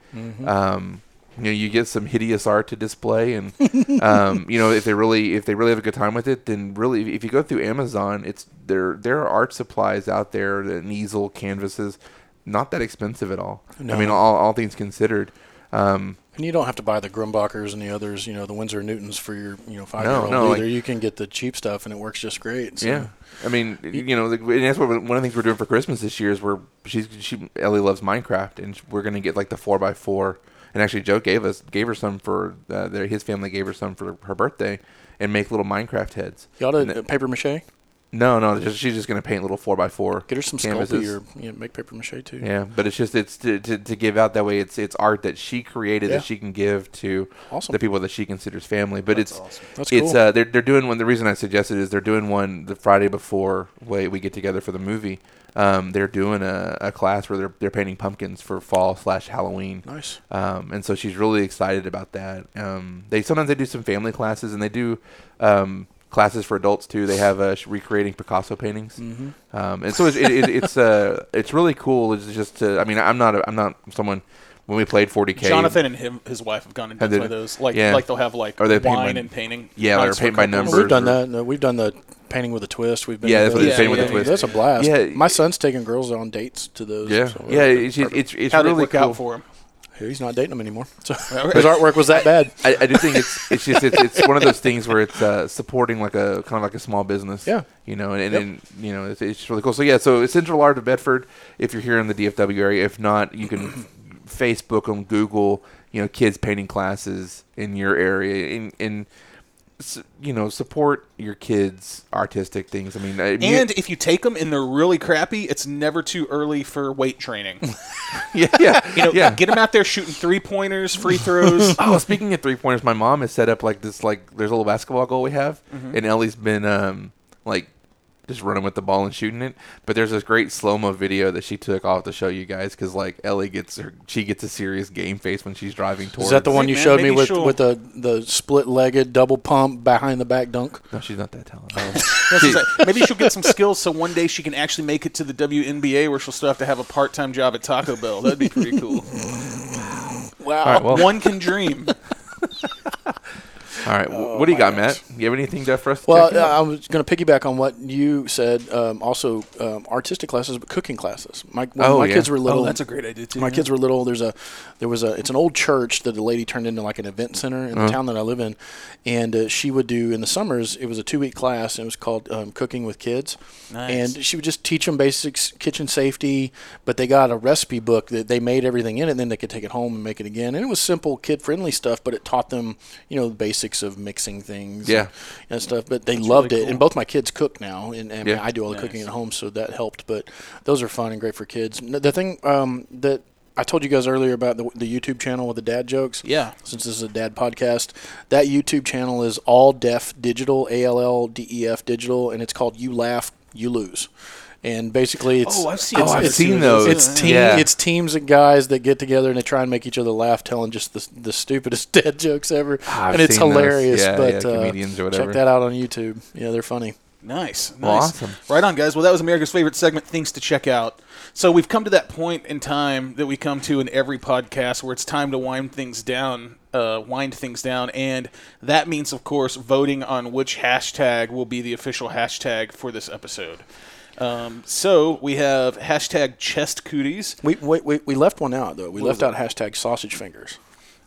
Um, you know, you get some hideous art to display, and um, you know, if they really if they really have a good time with it, then really, if you go through Amazon, it's there there are art supplies out there, an easel, canvases, not that expensive at all. I mean, all, all things considered. Um, And you don't have to buy the Grumbachers and the others, you know, the Winsor Newtons for your, you know, five year old no, either. like- you can get the cheap stuff, and it works just great. So. Yeah, I mean, you know, the, and that's what one of the things we're doing for Christmas this year is we're she's she Ellie loves Minecraft, and we're gonna get like the four x four. And actually, Joe gave us gave her some for uh, their his family gave her some for her birthday, and make little Minecraft heads. Y'all to And then- uh, paper mache. No, no, just, she's just gonna paint little four by four. Get her some canvases. Sculpey or you know, make paper mache too. Yeah, but it's just it's to, to, to give out that way. It's it's art that she created Yeah. that she can give to Awesome. the people that she considers family. But it's That's it's cool. uh they're they're doing one. The reason I suggested is they're doing one the Friday before we we get together for the movie. Um, they're doing a, a class where they're they're painting pumpkins for fall slash Halloween. Nice. Um, and so she's really excited about that. Um, they sometimes they do some family classes and they do um, classes for adults too. They have uh, recreating Picasso paintings, Mm-hmm. um, and so it's it, it, it's uh, it's really cool. It's just to, I mean I'm not a, I'm not someone when we played 40k. Jonathan and him, his wife have gone and done they- one of those. Like, yeah. like they'll have like Or they paint wine by- and painting. Yeah, or nights for paint by couples. numbers. We've done that. No, We've done the painting with a twist. We've been Yeah, that's what those. they're painting with a Yeah, twist. That's a blast. Yeah. my son's taking girls on dates to those. Yeah, so yeah. that's It's it's, it's How did really work cool. out for him? He's not dating them anymore. So All right. his artwork was that bad. I, I do think it's it's just it's, it's one of those things where it's uh, supporting like a kind of like a small business. Yeah. You know, and, and, Yep. and you know it's, it's really cool. So yeah, so Central Art of Bedford. If you're here in the DFW area, if not, you can Facebook them, Google, you know, kids painting classes in your area, and and s- you know support your kids' artistic things. I mean, I, And if you take them and they're really crappy, it's never too early for weight training. yeah, yeah, You know, yeah. get them out there shooting three pointers, free throws. Oh, speaking of three pointers, my mom has set up like this like there's a little basketball goal we have, Mm-hmm. and Ellie's been um like just running with the ball and shooting it. But there's this great slow mo video that she took off to show you guys because like Ellie gets her, she gets a serious game face when she's driving towards. Is that the one Hey, you man, showed me with she'll- with the the split legged double pump behind the back dunk? No, she's not that talented. Oh. That's like- maybe she'll get some skills so one day she can actually make it to the WNBA where she'll still have to have a part time job at Taco Bell. That'd be pretty cool. Wow. All right, well, One can dream. all right. wh- what do you got, Matt? You have anything to for us? To Well, check uh, I was going to piggyback on what you said. Um, also, um, artistic classes, but cooking classes. My when Oh, my yeah. kids were little. Oh, that's a great idea too. my yeah. kids were little. There's a there was a it's an old church that the lady turned into like an event center in the town that I live in, and uh, she would do in the summers. It was a two week class. And it was called um, Cooking with Kids, Nice. and she would just teach them basics, kitchen safety. But they got a recipe book that they made everything in it, and then they could take it home and make it again. And it was simple, kid friendly stuff, but it taught them you know the basics of mixing things. Yeah. and, and stuff. But they loved really it, and both my kids cook now, and, and Yeah. I do all the Nice. cooking at home, so that helped. But those are fun and great for kids. The thing um, that I told you guys earlier about the, the YouTube channel with the dad jokes. Yeah. Since this is a dad podcast, that YouTube channel is All Def Digital, A L L D E F digital, and it's called You Laugh, You Lose. And basically, it's Oh, I've seen it's, Oh, I've it's- seen those. It's team, Yeah. it's teams of guys that get together and they try and make each other laugh, telling just the, the stupidest dead jokes ever, Ah, I've and it's hilarious. Yeah, but yeah, uh, comedians or whatever. check that out on YouTube. Yeah, they're funny. Nice. Nice. Well, awesome. Right on, guys. Well, that was America's favorite segment, Things to Check Out. So we've come to that point in time that we come to in every podcast where it's time to wind things down, uh, wind things down. And that means, of course, voting on which hashtag will be the official hashtag for this episode. Um, so we have hashtag chest cooties. We, we, we, we left one out though. We What left out hashtag sausage fingers.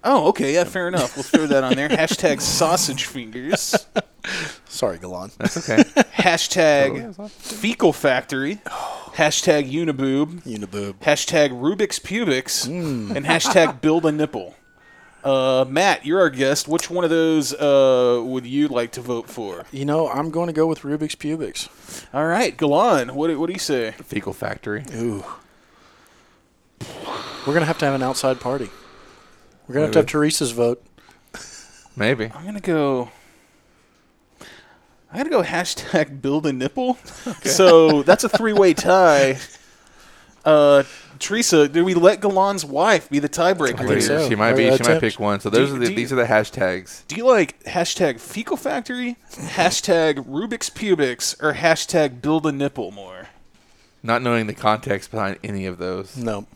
Oh, okay. Yeah, fair enough. We'll throw that on there. hashtag sausage fingers. Sorry, Galan. That's okay. Hashtag fecal factory. Hashtag uniboob. Uniboob. hashtag Rubik's Pubics, Hmm. and hashtag Build a Nipple. Uh, Matt, you're our guest. Which one of those uh, would you like to vote for? You know, I'm going to go with Rubik's pubics. All right, Galan, what, do- what do you say? Fecal Factory. Ooh. We're gonna have to have an outside party. We're gonna have to have Teresa's vote. Maybe. I'm gonna go. I'm gonna go hashtag Build a Nipple. So that's a three-way tie. Uh, Teresa, do we let Galan's wife be the tiebreaker? I think so. She might be. you She might pick one. So those Do- are the, do you- these are the hashtags. Do you like hashtag Fecal Factory, hashtag Rubik's Pubics, or hashtag Build a Nipple more? Not knowing the context behind any of those. No.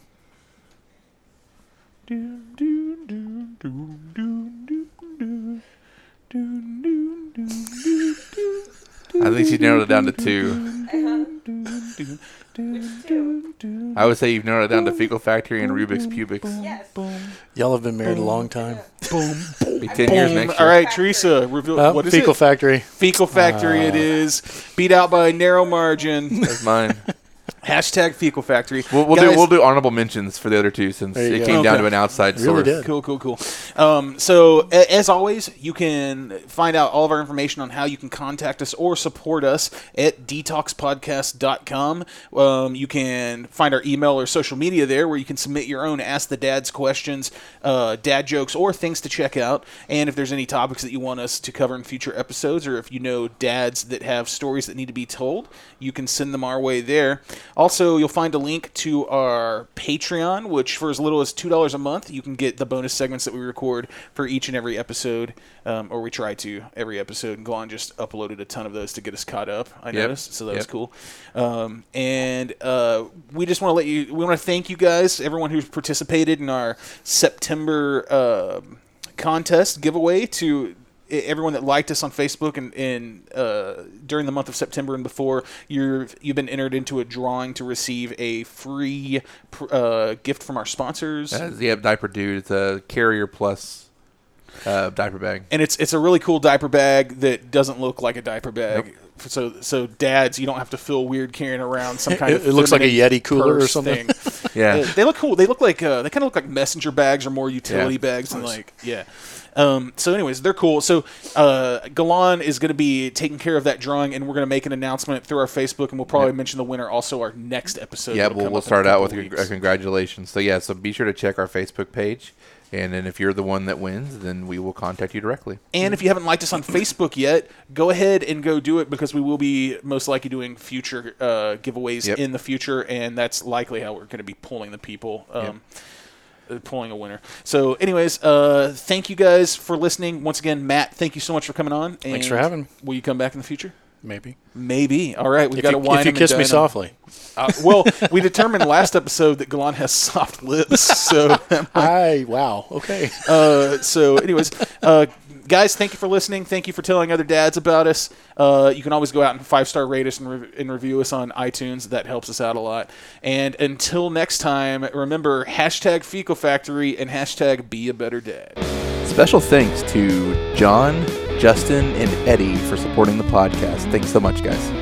I think she narrowed it down to two. Uh-huh. I would say you've narrowed it down to Fecal Factory and Rubik's Pubics. Y'all have been married a long time. Be ten years Boom. next All year. right, Teresa, reveal Uh, what is fecal it? factory. Fecal Factory. it is beat out by a narrow margin. That's mine. hashtag Fecal Factory. We'll, we'll Guys, do we'll do honorable mentions for the other two since it go. came down to an outside Really source. did. Cool, cool, cool. Um, so, a- as always, you can find out all of our information on how you can contact us or support us at dtalkspodcast.com. Um, you can find our email or social media there where you can submit your own Ask the Dads questions, uh, dad jokes, or things to check out. And if there's any topics that you want us to cover in future episodes, or if you know dads that have stories that need to be told, you can send them our way there. Also, you'll find a link to our Patreon, which for as little as $2 a month, you can get the bonus segments that we record for each and every episode, um, or we try to every episode. And Galan just uploaded a ton of those to get us caught up, I noticed, so that was cool. Um, and uh, we just want to let you, we want to thank you guys, everyone who's participated in our September uh, contest giveaway to everyone that liked us on Facebook and, and uh, during the month of September and before, you're you've been entered into a drawing to receive a free pr- uh, gift from our sponsors. Uh, yeah, diaper dude. It's a carrier plus uh, diaper bag. and it's it's a really cool diaper bag that doesn't look like a diaper bag. So so dads, you don't have to feel weird carrying around some kind It- of it looks like a Yeti cooler or something. Yeah. Uh, they look cool. They look like uh, they kind of look like messenger bags or more utility Yeah. bags and like yeah. Um, so, anyways, they're cool. So, uh, Galan is going to be taking care of that drawing, and we're going to make an announcement through our Facebook, and we'll probably Yep. mention the winner also our next episode. yeah, we'll, we'll up in a start out with a, weeks. a congratulations. So yeah, so be sure to check our Facebook page And then if you're the one that wins, then we will contact you directly. And if you haven't liked us on Facebook yet, go ahead and go do it because we will be most likely doing future uh, giveaways Yep. in the future, and that's likely how we're going to be pulling the people. Um, uh, Pulling a winner. So, anyways, uh, thank you guys for listening. Once again, Matt, thank you so much for coming on. Thanks for having me. Will you come back in the future? Maybe. Maybe. All right, we've If got to wine if you kiss me softly. Uh, well, we determined last episode that Galan has soft lips. So, Hi. Wow. Okay. uh, so anyways, uh, guys, thank you for listening. Thank you for telling other dads about us. Uh, you can always go out and five star rate us and, re- and review us on iTunes. That helps us out a lot. And until next time, remember hashtag Fecal Factory and hashtag Be a Better Dad. Special thanks to John, Justin, and Eddie for supporting the podcast. Thanks so much, guys.